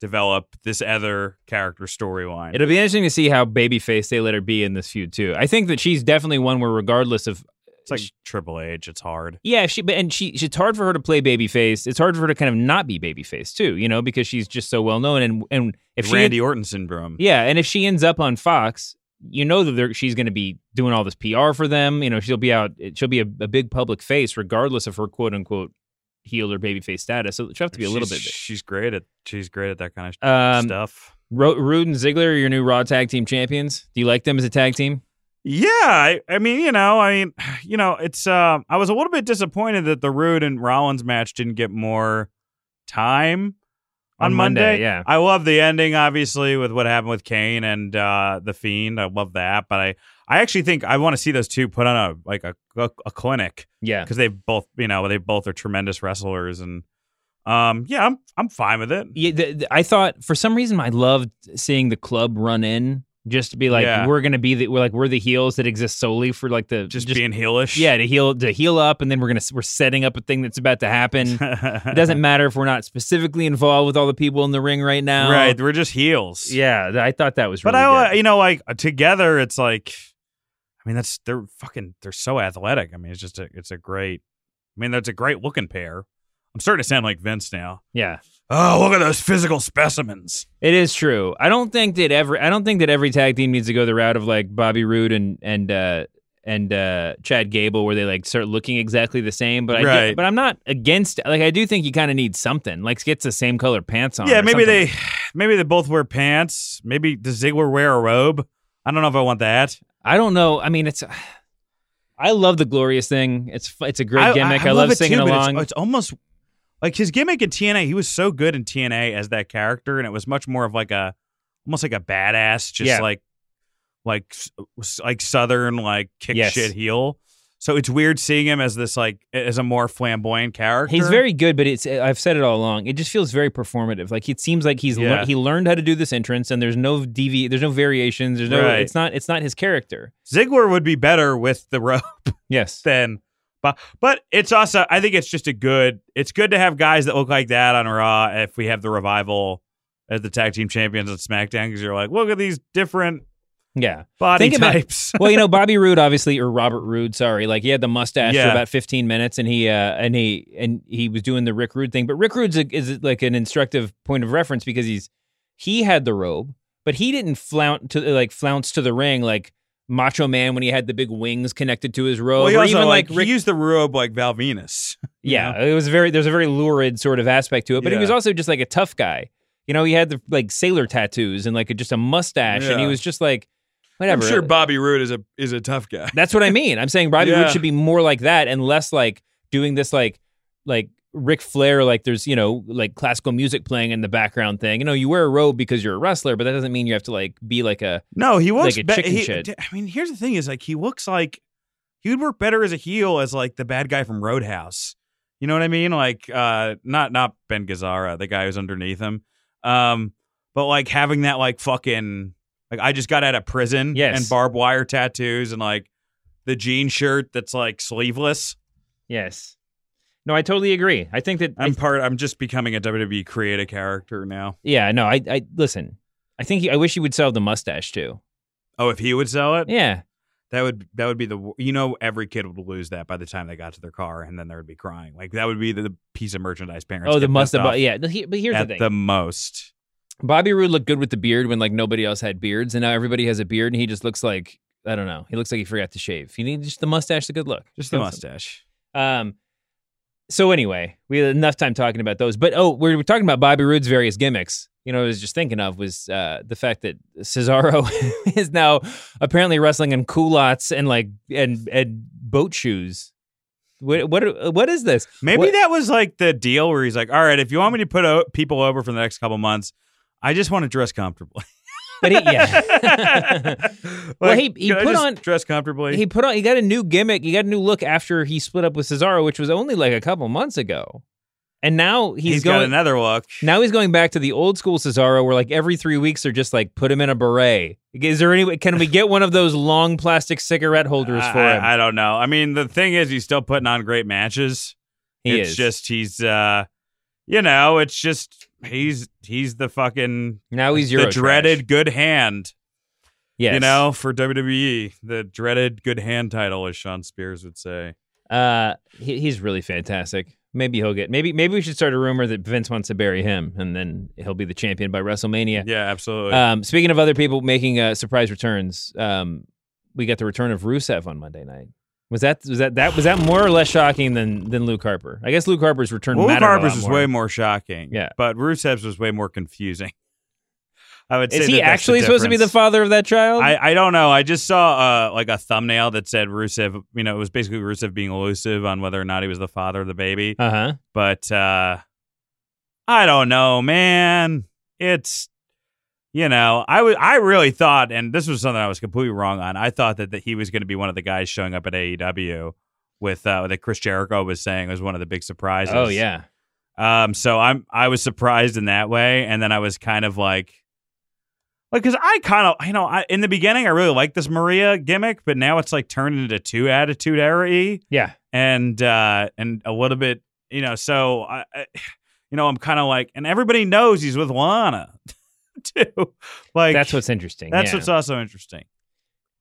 develop this other character storyline. it'll be interesting to see how babyface they let her be in this feud too. I think that she's definitely one where regardless of It's like Triple H. It's hard. Yeah, she but and she it's hard for her to play babyface. It's hard for her to kind of not be babyface too, you know, because she's just so well known. And and if she Randy Orton syndrome. yeah, and if she ends up on Fox, you know that they're- she's going to be doing all this PR for them. You know, she'll be out. She'll be a, a big public face, regardless of her quote unquote heel or babyface status. So she'll have to be a little She's- bit. She's great at she's great at that kind of Um, stuff. Roode and Ziggler are your new Raw Tag Team Champions. Do you like them as a tag team? Yeah, I, I mean, you know, I mean, <sighs> you know, it's. Uh, I was a little bit disappointed that the Roode and Rollins match didn't get more time. on, On Monday, yeah. I love the ending, obviously, with what happened with Kane and uh, the Fiend. I love that, but I, I actually think I want to see those two put on a like a a, a clinic Yeah. because they both, you know, they both are tremendous wrestlers, and um, yeah, I'm I'm fine with it. Yeah, the, the- I thought for some reason I loved seeing the club run in just to be like Yeah. we're gonna be the we're like we're the heels that exist solely for like the Just, being heelish. yeah to heal to heal up and then we're gonna we're setting up a thing that's about to happen. <laughs> it doesn't matter if we're not specifically involved with all the people in the ring right now. right. We're just heels. Yeah, I thought that was But really I, good. you know, like uh, together, it's like, I mean, that's they're fucking, they're so athletic. I mean, it's just a, it's a great. I mean, that's a great looking pair. I'm starting to sound like Vince now. yeah. Oh, look at those physical specimens. It is true. I don't think that every I don't think that every tag team needs to go the route of like Bobby Roode and and uh and uh Chad Gable where they like start looking exactly the same. But I Right. get, but I'm not against like I do think you kind of need something. Like get the same color pants on. yeah, maybe they, maybe they both wear pants. Maybe does Ziggler wear a robe? I don't know if I want that. I don't know. I mean, it's. I love the glorious thing. It's it's a great gimmick. I, love love it singing but it's- along. It's, almost like his gimmick in TNA. He was so good in TNA as that character, and it was much more of like a, almost like a badass, just Yeah. like, like, like southern like kick Yes. shit heel. So it's weird seeing him as this like as a more flamboyant character. He's very good, but it's I've said it all along. It just feels very performative. Like it seems like he's Yeah. he learned how to do this entrance, and there's no devi- there's no variations. There's no. Right. It's not. It's not his character. Ziggler would be better with the rope Yes. <laughs> than. But but it's also I think it's just a good. It's good to have guys that look like that on Raw. If we have the revival as the tag team champions on SmackDown, because you're like, look at these different Yeah. body Think about- types. <laughs> well, you know, Bobby Roode, obviously, or Robert Roode, sorry, like he had the mustache for about 15 minutes, and he uh, and he and he was doing the Rick Rude thing. But Rick Rude's a, is like an instructive point of reference because he's he had the robe, but he didn't flounce to like flounce to the ring like Macho Man when he had the big wings connected to his robe, Well, he or even like, like Rick. he used the robe like Val Venis. yeah, know? it was very there's a very lurid sort of aspect to it, but he was also just like a tough guy. You know, he had the like sailor tattoos and like a, just a mustache, and he was just like whatever. I'm sure Bobby Roode is a is a tough guy. That's what I mean. I'm saying Bobby <laughs> Yeah. Roode should be more like that and less like doing this like like Ric Flair, like there's, you know, like classical music playing in the background thing. You know, you wear a robe because you're a wrestler, but that doesn't mean you have to like be like a No, he looks like a be- chicken he- shit. I mean, here's the thing: is like he looks like he would work better as a heel as like the bad guy from Roadhouse. You know what I mean? Like, uh, not not Ben Gazzara, the guy who's underneath him. Um, but like having that like fucking like I just got out of prison Yes. and barbed wire tattoos and like the jean shirt that's like sleeveless. Yes. No, I totally agree. I think that I'm part. I'm just becoming a WWE creative character now. yeah, no, I I listen. I think he, I wish he would sell the mustache too. Oh, if he would sell it, Yeah. That would that would be the you know every kid would lose that by the time they got to their car and then they would be crying like that would be the, the piece of merchandise parents. Oh, the mustache. pissed Yeah, but here's the thing. the most. Bobby Roode looked good with the beard when like nobody else had beards, and now everybody has a beard, and he just looks like I don't know. He looks like he forgot to shave. He needs just the mustache, a good look. Just the mustache. Um. So anyway, we had enough time talking about those, but oh, we're, we're talking about Bobby Roode's various gimmicks. You know, I was just thinking of was uh, the fact that Cesaro <laughs> is now apparently wrestling in culottes and like and and boat shoes. What what what is this? Maybe What- that was like the deal where he's like, "All right, if you want me to put o- people over for the next couple months, I just want to dress comfortably." But he, yeah. <laughs> well, he he put on dress comfortably. he put on he got a new gimmick. He got a new look after he split up with Cesaro, which was only like a couple months ago. And now he's, he's going got another look. now he's going back to the old school Cesaro where like every three weeks they're just like put him in a beret. Is there any way can we get one of those long plastic cigarette holders for I, him? I, I don't know. I mean, the thing is, he's still putting on great matches. He it's is. just he's, uh you know, it's just he's he's the fucking now he's the Euro dreaded good hand. Yes. You know, for WWE, the dreaded good hand title, as Shawn Spears would say. Uh he, he's really fantastic. Maybe he'll get maybe maybe we should start a rumor that Vince wants to bury him and then he'll be the champion by WrestleMania. Yeah, absolutely. Um, speaking of other people making uh, surprise returns, um, we got the return of Rusev on Monday night. Was that was that that was that more or less shocking than than Luke Harper? I guess Luke Harper's return. well, Luke mattered a lot Harper's was more. way more shocking. Yeah. but Rusev's was way more confusing. <laughs> I would say Is he that that's the actually supposed to be the father of that child? I, I don't know. I just saw uh, like a thumbnail that said Rusev. You know, it was basically Rusev being elusive on whether or not he was the father of the baby. uh huh. But uh, I don't know, man. It's you know, I was I really thought, and this was something I was completely wrong on. I thought that, that he was going to be one of the guys showing up at AEW with uh, that Chris Jericho was saying was one of the big surprises. Oh yeah. Um. So I'm I was surprised in that way, and then I was kind of like, like because I kind of you know I, in the beginning I really liked this Maria gimmick, but now it's like turned into two attitude era E Yeah. and uh and a little bit you know so I, I you know I'm kind of like and everybody knows he's with Lana <laughs> <laughs> too like That's what's interesting. that's yeah. what's also interesting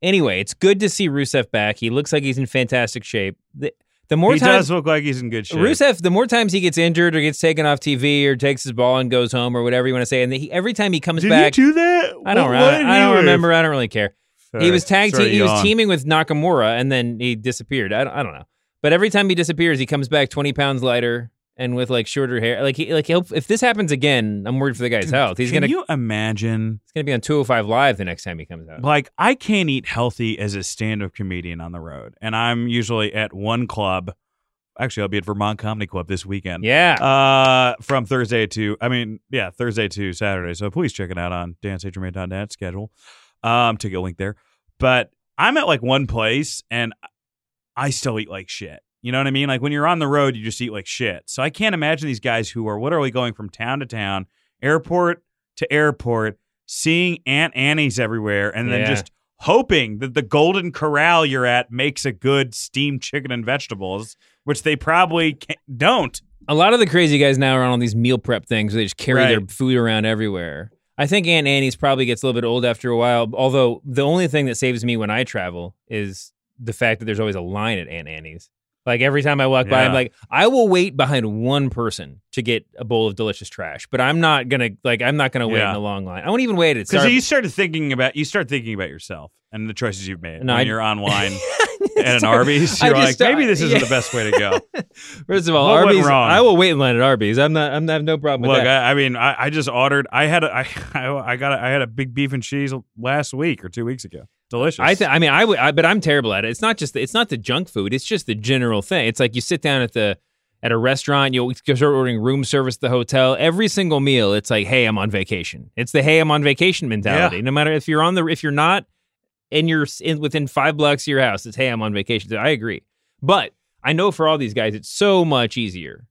Anyway, it's good to see Rusev back. He looks like he's in fantastic shape. The, the more he times does look like he's in good shape Rusev, the more times he gets injured or gets taken off TV or takes his ball and goes home or whatever you want to say, and he, every time he comes did back, he do that I don't, What- what did I don't do? remember. I don't really care. he was tag Sorry to He was teaming with Nakamura, and then he disappeared. I don't, I don't know. But every time he disappears, he comes back twenty pounds lighter and with like shorter hair. Like he, like he'll, if this happens again, I'm worried for the guy's health. He's Can gonna you imagine he's gonna be on 205 live the next time he comes out. like I can't eat healthy as a stand-up comedian on the road, and I'm usually at one club. Actually, I'll be at Vermont Comedy Club this weekend. Yeah. Uh, from Thursday to I mean, yeah, Thursday to Saturday. So please check it out on danstgermain.net schedule. Um, to get a link there. But I'm at like one place, and I still eat like shit. You know what I mean? Like when you're on the road, you just eat like shit. So I can't imagine these guys who are literally going from town to town, airport to airport, seeing Auntie Anne's everywhere, and then Yeah. just hoping that the Golden Corral you're at makes a good steamed chicken and vegetables, which they probably don't. a lot of the crazy guys now are on all these meal prep things where they just carry Right. their food around everywhere. I think Auntie Anne's probably gets a little bit old after a while. Although the only thing that saves me when I travel is the fact that there's always a line at Auntie Anne's. Like every time I walk by, I'm like, I will wait behind one person to get a bowl of delicious trash, but I'm not gonna like I'm not gonna wait Yeah. in a long line. I won't even wait at Because you started thinking about you start thinking about yourself and the choices you've made No, when I- you're online <laughs> at an Arby's. You're just like, maybe this isn't yeah. the best way to go. <laughs> First of all, What Arby's. wrong? I will wait in line at Arby's. I'm not. I'm, I have no problem with Look, that. I, I mean, I, I just ordered. I had a, I, <laughs> I, I got, a, I had a big beef and cheese last week or two weeks ago. Delicious. I th- I mean, I would, I, but I'm terrible at it. It's not just the, it's not the junk food. It's just the general thing. It's like you sit down at the at a restaurant, you'll start ordering room service at the hotel. Every single meal, it's like, hey, I'm on vacation. It's the hey, I'm on vacation mentality. Yeah. No matter if you're on the if you're not and you're in, within five blocks of your house, it's hey, I'm on vacation. I agree, but I know for all these guys, it's so much easier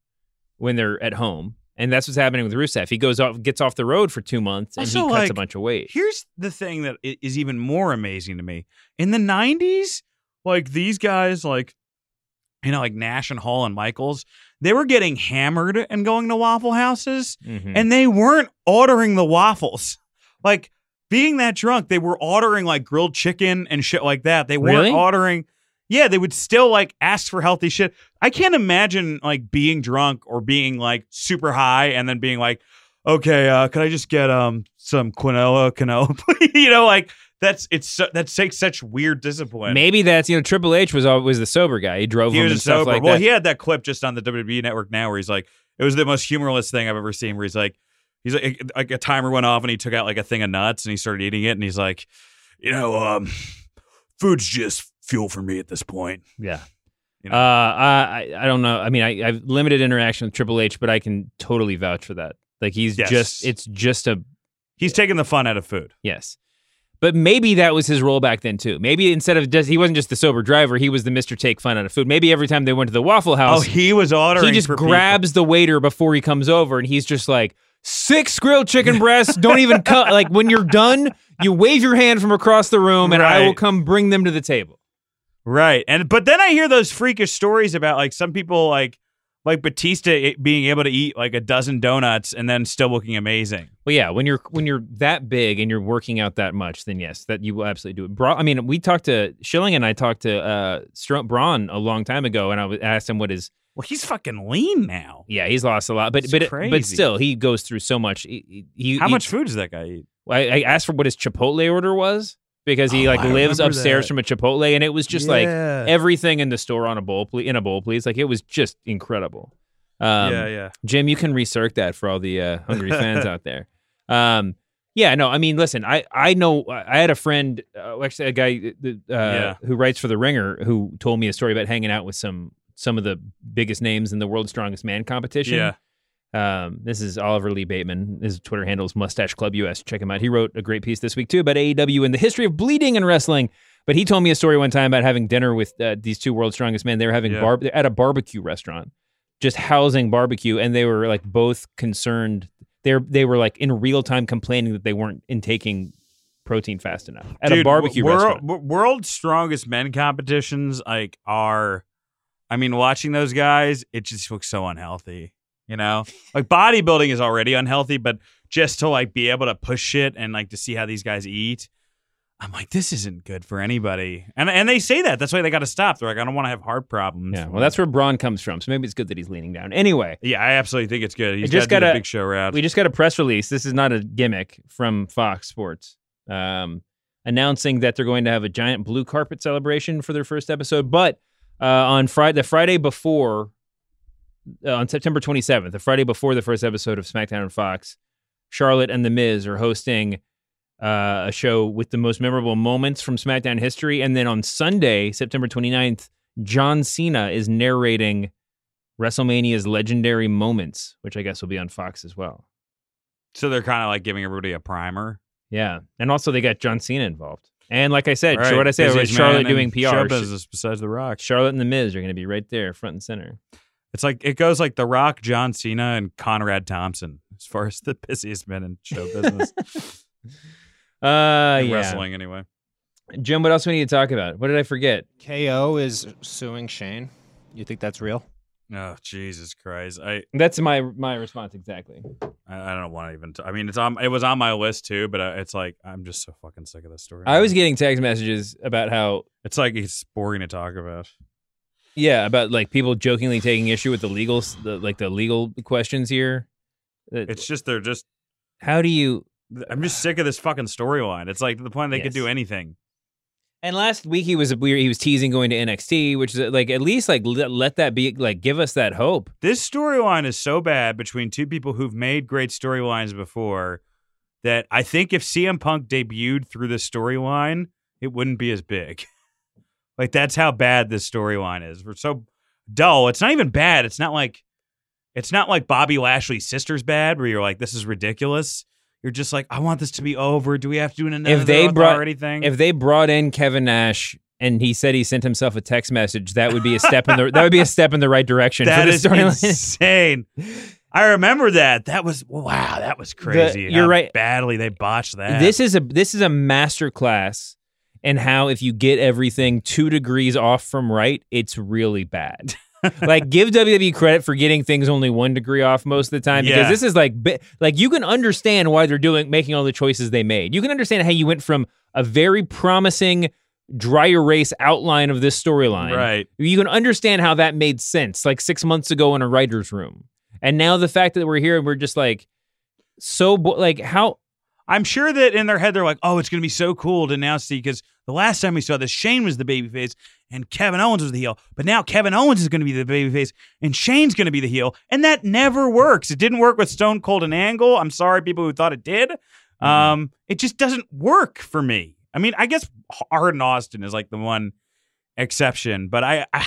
when they're at home. And that's what's happening with Rusev. He goes off, gets off the road for two months, and Also, he cuts like, a bunch of weight. Here's the thing that is even more amazing to me. In the 90s, like these guys, like, you know, like Nash and Hall and Michaels, they were getting hammered and going to Waffle Houses, Mhm. and they weren't ordering the waffles. Like, being that drunk, they were ordering like grilled chicken and shit like that. They weren't Really? ordering. Yeah, they would still like ask for healthy shit. I can't imagine like being drunk or being like super high and then being like, okay, uh, could I just get um some quinoa canola? <laughs> you know, like that's it's so, that takes such weird discipline. Maybe that's you know Triple H was always the sober guy. He drove he him was and stuff sober. like well, that. he had that clip just on the WWE Network now where he's like, it was the most humorless thing I've ever seen. Where he's like, he's like, like a timer went off and he took out like a thing of nuts and he started eating it and he's like, you know, um, food's just fuel for me at this point. yeah. You know? Uh, I I don't know. I mean, I, I've limited interaction with Triple H, but I can totally vouch for that. Like he's Yes. just it's just a He's taking the fun out of food. yes. But maybe that was his role back then too. Maybe instead of just he wasn't just the sober driver, he was the Mister Take Fun out of food. Maybe every time they went to the Waffle House, Oh, he was ordering. he just for people. grabs the waiter before he comes over, and he's just like six grilled chicken breasts. don't even cut. Like when you're done, you wave your hand from across the room, and I will come bring them to the table. Right. And but then I hear those freakish stories about like some people like like Batista being able to eat like a dozen donuts and then still looking amazing. Well, yeah, when you're when you're that big and you're working out that much, then yes, that you will absolutely do it. Bra- I mean, we talked to Schilling and I talked to uh, Stro- Braun a long time ago, and I asked him what his Well, he's fucking lean now. yeah, he's lost a lot, but It's but but still, he goes through so much. He, he, How he- much food does that guy eat? I, I asked for what his Chipotle order was because he Oh, like I lives upstairs that. from a Chipotle, and it was just like everything in the store on a bowl, ple- in a bowl, please. Like it was just incredible. Um, yeah, yeah. Jim, you can recirc that for all the uh, hungry fans out there. <laughs> Um, yeah, no, I mean, listen, I I know I had a friend, uh, actually a guy uh, Yeah. who writes for the Ringer, who told me a story about hanging out with some some of the biggest names in the World's Strongest Man competition. Yeah. Um, this is Oliver Lee Bateman. His Twitter handle is Mustache Club US. Check him out. He wrote a great piece this week too about AEW and the history of bleeding in wrestling. But he told me a story one time about having dinner with uh, these two world's strongest men. They were having Yeah. bar at a barbecue restaurant, just housing barbecue, and they were like both concerned. They were, they were like in real time complaining that they weren't intaking protein fast enough at a barbecue wor- restaurant. wor- World's strongest men competitions like are I mean watching those guys it just looks so unhealthy, you know? like bodybuilding is already unhealthy, but just to like be able to push shit and like to see how these guys eat I'm like this isn't good for anybody. And and they say that. That's why they got to stop. They're like I don't want to have heart problems. Yeah, well, that's where Braun comes from. So maybe it's good that he's leaning down. Anyway, Yeah, I absolutely think it's good. He's just got a big show route. we just got a press release. This is not a gimmick from Fox Sports, um, announcing that they're going to have a giant blue carpet celebration for their first episode. But uh, on Friday, the Friday before, uh, on September 27th, the Friday before the first episode of SmackDown on Fox, Charlotte and The Miz are hosting uh, a show with the most memorable moments from SmackDown history. And then on Sunday, September 29th, John Cena is narrating WrestleMania's legendary moments, which I guess will be on Fox as well. so they're kind of like giving everybody a primer. Yeah, and also they got John Cena involved. And like I said, Right. what I said, Busiest Charlotte doing PR. Show business besides The Rock. Charlotte and the Miz are going to be right there, front and center. It's like it goes like The Rock, John Cena, and Conrad Thompson as far as the <laughs> busiest men in show business. <laughs> Uh, In yeah. Wrestling, anyway. Jim, what else we need to talk about? What did I forget? KO is suing Shane. You think that's real? Oh Jesus Christ! I That's my my response exactly. I, I don't want to even. T- I mean, it's on. It was on my list too, but uh, it's like I'm just so fucking sick of this story. I was getting text messages about how It's like it's boring to talk about. Yeah, about like people jokingly taking issue with the legal the, like the legal questions here. That- It's just they're just. how do you I'm just sick of this fucking storyline. It's like to the point they could Yes. do anything. And last week he was we were, he was teasing going to NXT, which is uh, like at least like let, let that be like give us that hope. This storyline is so bad between two people who've made great storylines before that I think if CM Punk debuted through this storyline, it wouldn't be as big. Like that's how bad this storyline is. We're so dull. It's not even bad. It's not like it's not like Bobby Lashley's sister's bad, where you're like, this is ridiculous. You're just like, I want this to be over. Do we have to do another if they brought thing? if they brought in Kevin Nash and he said he sent himself a text message, that would be a step in the that would be a step in the right direction that for the is storyline. insane. <laughs> I remember that. That was wow. That was crazy. you're how right. Badly they botched that. This is a this is a master in how if you get everything two degrees off from right, it's really bad. <laughs> like give WWE credit for getting things only one degree off most of the time because Yeah. this is like like you can understand why they're doing making all the choices they made. You can understand how you went from a very promising dry erase outline of this storyline. Right. You can understand how that made sense like 6 months ago in a writer's room. And now the fact that we're here and we're just like so bo- like how I'm sure that in their head they're like, "Oh, it's going to be so cool to now see because the last time we saw this, Shane was the babyface and Kevin Owens was the heel, but now Kevin Owens is going to be the babyface and Shane's going to be the heel, and that never works. It didn't work with Stone Cold and Angle. I'm sorry, people who thought it did. Mm-hmm. Um, it just doesn't work for me. I mean, I guess Hart and Austin is like the one exception, but I, I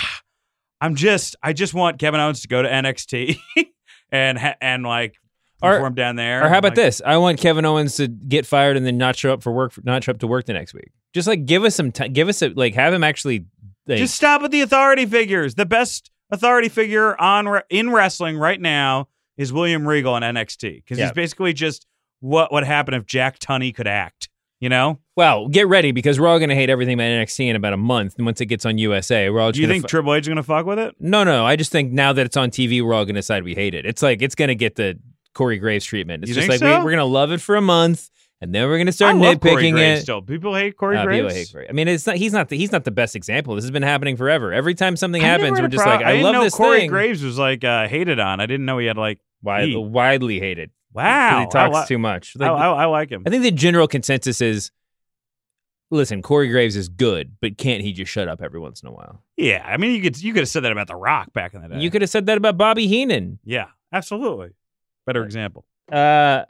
I'm just, I just want Kevin Owens to go to NXT <laughs> and and like Or- down there. Or how about Like, this? I want Kevin Owens to get fired and then not show up for work, not show up to work the next week. Just like give us some time, give us a like have him actually. Like, Just stop with the authority figures. The best authority figure on re- in wrestling right now is William Regal on NXT because Yeah. he's basically just what would happen if Jack Tunney could act. You know? well, get ready because we're all going to hate everything about NXT in about a month. And once it gets on USA, we're all Do you think fu- Triple H is going to fuck with it? no, no. I just think now that it's on TV, we're all going to decide we hate it. It's like it's going to get the Corey Graves treatment. It's You just like so? we, we're going to love it for a month, and then we're going to I start Corey nitpicking it. Still, people hate Corey Uh, Graves. people hate Corey. I mean, it's not. He's not. The, he's not the best example. This has been happening forever. Every time something I happens, we're just prob- like, I, didn't love know this Corey thing. Graves was like uh, hated on. I didn't know he had like Wide, widely hated. Wow, he talks I li- too much. I, Like, I, I like him. I think the general consensus is, listen, Corey Graves is good, but can't he just shut up every once in a while? Yeah, I mean, you could you could have said that about The Rock back in the day. You could have said that about Bobby Heenan. yeah, absolutely. Better example. Uh,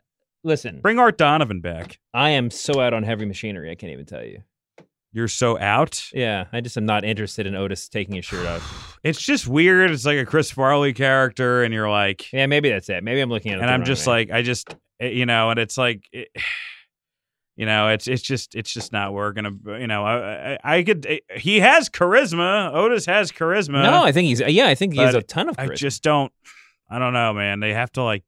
listen, Bring Art Donovan back. I am so out on heavy machinery. I can't even tell you. you're so out. Yeah, I just am not interested in Otis taking his shirt off. <sighs> It's just weird. It's like a Chris Farley character, and you're like, Yeah, maybe that's it. Maybe I'm looking at it. and I'm just way. like, I just, eh, you know, and it's like, it, <sighs> you know, it's it's just it's just not working. You know, I I, I could. eh, He has charisma. Otis has charisma. no, I think he's yeah, I think he has a ton of. I charisma. just don't. I don't know, man. They have to like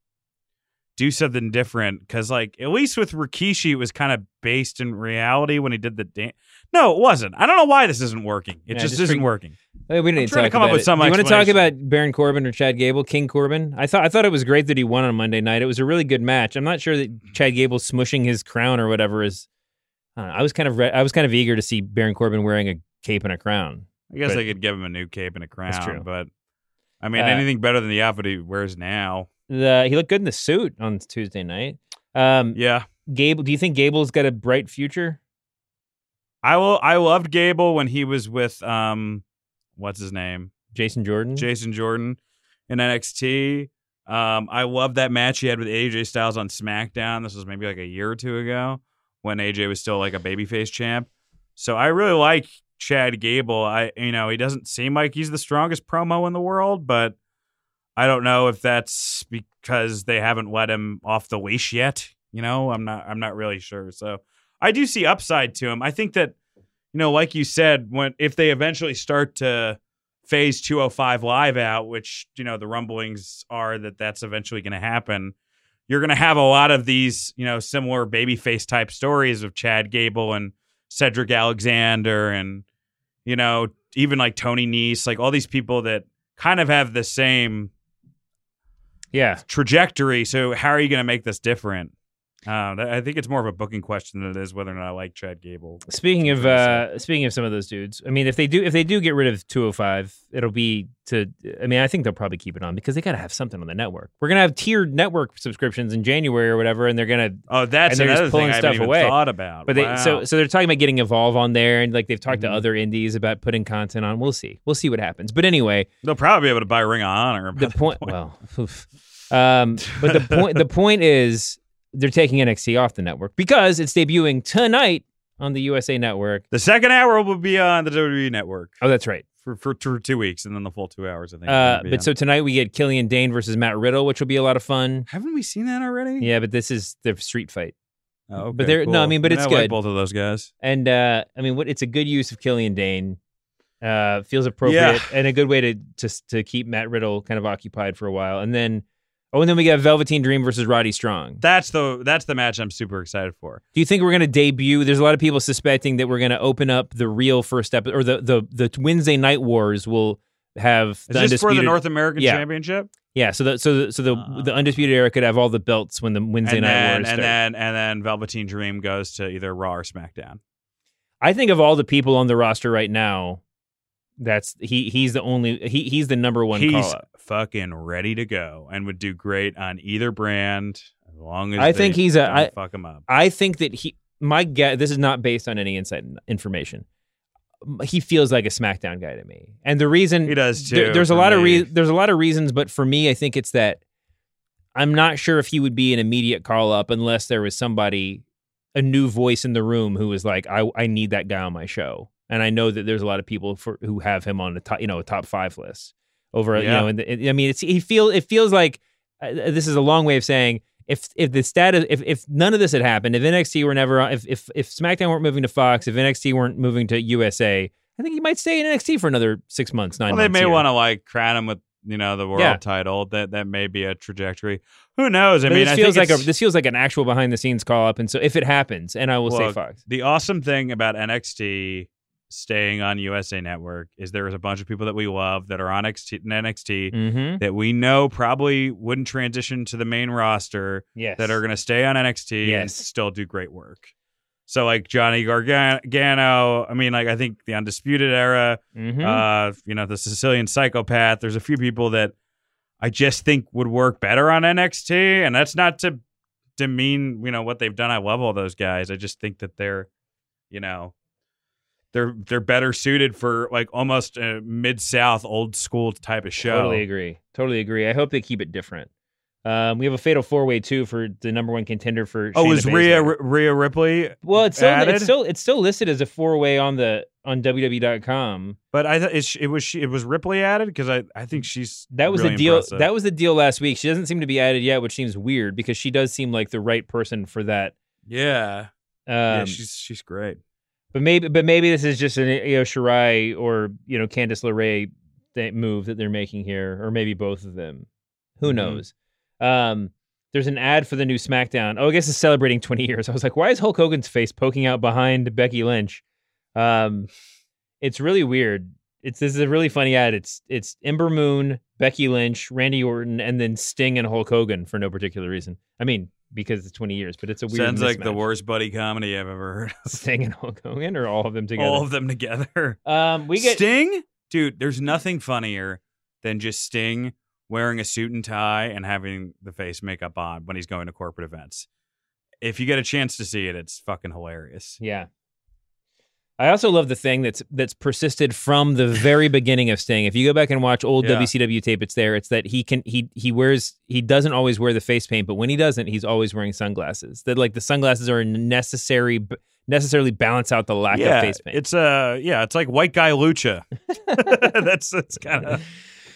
do something different because, like, at least with Rikishi, it was kind of based in reality when he did the dance. No, it wasn't. I don't know why this isn't working. It Yeah, just, just isn't working. Hey, we didn't trying to come up about with it. some Do you want to talk about Baron Corbin or Chad Gable? King Corbin. I thought I thought it was great that he won on Monday night. It was a really good match. I'm not sure that Chad Gable smushing his crown or whatever is. I, know, I was kind of re- I was kind of eager to see Baron Corbin wearing a cape and a crown. I guess But- I could give him a new cape and a crown. But I mean, Uh, anything better than the outfit he wears now. The, he looked good in the suit on Tuesday night. Um, Yeah. Gable, do you think Gable's got a bright future? I will. I loved Gable when he was with um, what's his name, Jason Jordan. Jason Jordan, in NXT. Um, I loved that match he had with AJ Styles on SmackDown. This was maybe like a year or two ago when AJ was still like a babyface champ. So I really like Chad Gable. I you know he doesn't seem like he's the strongest promo in the world, but I don't know if that's because they haven't let him off the leash yet. You know, I'm not I'm not really sure. So I do see upside to him. I think that you know, like you said, when if they eventually start to phase 205 live out, which you know the rumblings are that that's eventually going to happen, you're going to have a lot of these you know similar babyface type stories of Chad Gable and Cedric Alexander and you know even like Tony Nese, like all these people that kind of have the same Yeah. trajectory. So how are you going to make this different? Uh, I think it's more of a booking question than it is whether or not I like Chad Gable. Speaking of uh, speaking of some of those dudes, I mean, if they do if they do get rid of 205, it'll be to. I mean, I think they'll probably keep it on because they got to have something on the network. We're gonna have tiered network subscriptions in January or whatever, and they're gonna. Oh, that's and they're just pulling thing I haven't stuff even away. thought about. But they so so they're talking about getting Evolve on there, and like they've talked Mhm. to other indies about putting content on. We'll see. We'll see what happens. But anyway, They'll probably be able to buy Ring of Honor. the point. Well, um, but the point the point is they're taking NXT off the network because it's debuting tonight on the USA Network. The second hour will be on the WWE Network Oh, that's right. for for two, two weeks, and then the full two hours. I think. Uh, but on. so tonight we get Killian Dain versus Matt Riddle, which will be a lot of fun. haven't we seen that already? Yeah, but this is the street fight, Oh, okay, but they're- no, I mean, but it's I like good. both of those guys. and uh, I mean, what it's a good use of Killian Dain. Uh, feels appropriate Yeah. and a good way to to to keep Matt Riddle kind of occupied for a while, and then oh, and then we got Velveteen Dream versus Roddy Strong. That's the that's the match I'm super excited for. Do you think we're going to debut? There's a lot of people suspecting that we're going to open up the real first episode, or the the the Wednesday Night Wars will have Is the this for the North American Yeah. Championship? yeah, so the so the, so the Uh. the undisputed era could have all the belts when the Wednesday Night then, Wars and start. then and then Velveteen Dream goes to either Raw or SmackDown. I think of all the people on the roster right now, that's he he's the only he he's the number one He's call up. fucking ready to go and would do great on either brand as long as I think he's a- fuck him up. I think that he my guess this is not based on any inside information. He feels like a SmackDown guy to me, and the reason He does there- too, there's a lot of re- there's a lot of reasons, but for me, I think it's that I'm not sure if he would be an immediate call up unless there was somebody, a new voice in the room who was like, I I need that guy on my show, and I know that there's a lot of people for who have him on the top, you know, a top five list over, you Yeah. know, and the, I mean, it's he feel it feels like uh, this is a long way of saying. If, if the status if, if none of this had happened if NXT were never if, if if SmackDown weren't moving to Fox if NXT weren't moving to USA I think he might stay in NXT for another six months nine well, they may want to like crown him with you know the world Yeah. title. That that may be a trajectory. Who knows? I But mean, this I feels like a this feels like an actual behind the scenes call up, and so if it happens, and I will say Fox, The awesome thing about NXT staying on USA Network is there is a bunch of people that we love that are on NXT, NXT mm-hmm. that we know probably wouldn't transition to the main roster yes, that are going to stay on NXT and still do great work. So like Johnny Gargano, I mean, like I think the Undisputed Era, Mhm. uh, you know, the Sicilian Psychopath. There's a few people that I just think would work better on NXT, and that's not to demean, you know, what they've done. I love all those guys. I just think that they're, you know, they're they're better suited for like almost a mid South old school type of show. totally agree, totally agree. I hope they keep it different. Um, we have a fatal four way too for the number one contender for. Oh, Shayna was Rhea Baszler. Rhea Ripley? Well, it's still added? it's still it's still listed as a four way on the on WWE.com. But I thought it, it was she, it was Ripley added because I I think she's That was really the deal. impressive. That was the deal last week. She doesn't seem to be added yet, which seems weird because she does seem like the right person for that. yeah Um, yeah she's she's great. But maybe but maybe this is just an Io Shirai or you know Candice LeRae th- move that they're making here, or maybe both of them. Who Mhm. knows? Um, there's an ad for the new SmackDown. Oh, I guess it's celebrating 20 years. I was like, why is Hulk Hogan's face poking out behind Becky Lynch? Um, it's really weird. It's this is a really funny ad. It's it's Ember Moon, Becky Lynch, Randy Orton, and then Sting and Hulk Hogan for no particular reason. I mean, because it's 20 years, but it's a weird. Sounds like the worst buddy comedy I've ever heard. of. Sting and Hulk Hogan, or all of them together. All of them together. <laughs> Um, we get Sting, dude. There's nothing funnier than just Sting wearing a suit and tie and having the face makeup on when he's going to corporate events. If you get a chance to see it, it's fucking hilarious. Yeah. I also love the thing that's that's persisted from the very beginning of Sting. If you go back and watch old Yeah. WCW tape, it's there. It's that he can he he wears he doesn't always wear the face paint, but when he doesn't, he's always wearing sunglasses. That like the sunglasses are necessary necessarily balance out the lack yeah, of face paint. it's uh yeah, it's like white guy lucha. <laughs> <laughs> that's that's kind of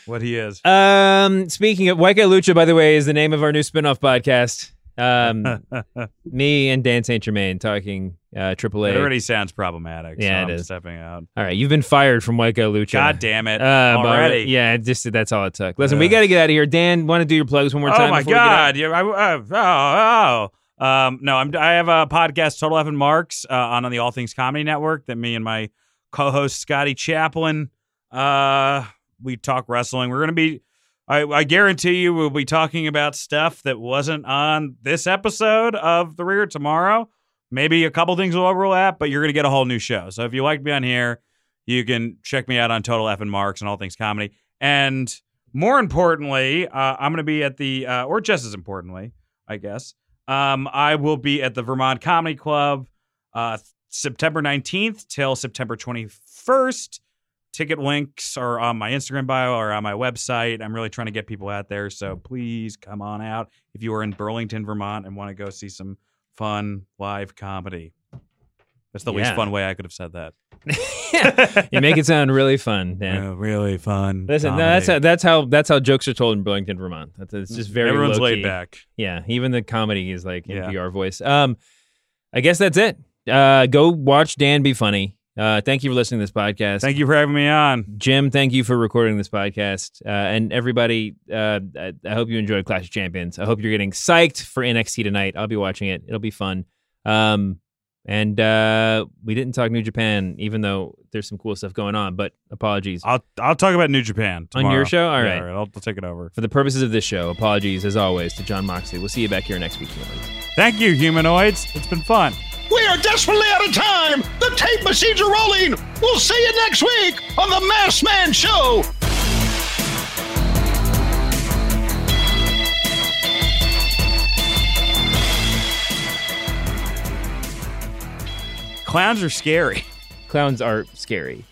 what he is. Um, speaking of White Guy Lucha, by the way, is the name of our new spin-off podcast. Um, <laughs> me and Dan Saint Germain talking uh, AAA. It already sounds problematic. Yeah, so it I'm is. stepping out. All right, you've been fired from Guy Lucha. God damn it! Uh, but- already. yeah, just that's all it took. Listen, we got to get out of here. Dan, want to do your plugs one more time? Oh my before we get out? god! Yeah, I, uh, oh, oh. Um, no, I'm. I have a podcast, Total F and Marks, uh, on on the All Things Comedy Network. That me and my co-host Scotty Chaplin, uh, we talk wrestling. We're gonna be. I, I guarantee you, we'll be talking about stuff that wasn't on this episode of The Ringer tomorrow. Maybe a couple things will overlap, but you're gonna get a whole new show. So if you like me on here, you can check me out on Total F and Marks and All Things Comedy. And more importantly, uh, I'm going to be at the, uh, or just as importantly, I guess, um, I will be at the Vermont Comedy Club uh, September 19th till September 21st. Ticket links are on my Instagram bio or on my website. I'm really trying to get people out there. So please come on out if you are in Burlington, Vermont and want to go see some fun live comedy. That's the least fun way I could have said that. <laughs> you make it sound really fun, Dan. Yeah, really fun. Listen, no, that's how, that's how that's how jokes are told in Burlington, Vermont. That's it's just very Everyone's laid back. Yeah, even the comedy is like Yeah. NPR voice. Um, I guess that's it. Uh, go watch Dan be funny. Uh, thank you for listening to this podcast. Thank you for having me on. Jim, thank you for recording this podcast. Uh, and everybody, uh, I, I hope you enjoyed Clash of Champions. I hope you're getting psyched for NXT tonight. I'll be watching it. It'll be fun. Um, and uh, we didn't talk New Japan, even though there's some cool stuff going on. But apologies I'll I'll talk about New Japan on your show. All right. Yeah, right. I'll, I'll take it over. For the purposes of this show, apologies as always to Jon Moxley. We'll see you back here next week. humanoids. Thank you, humanoids. It's been fun. We are desperately out of time. The tape machines are rolling. We'll see you next week on the Masked Man Show. Clowns are scary. Clowns are scary.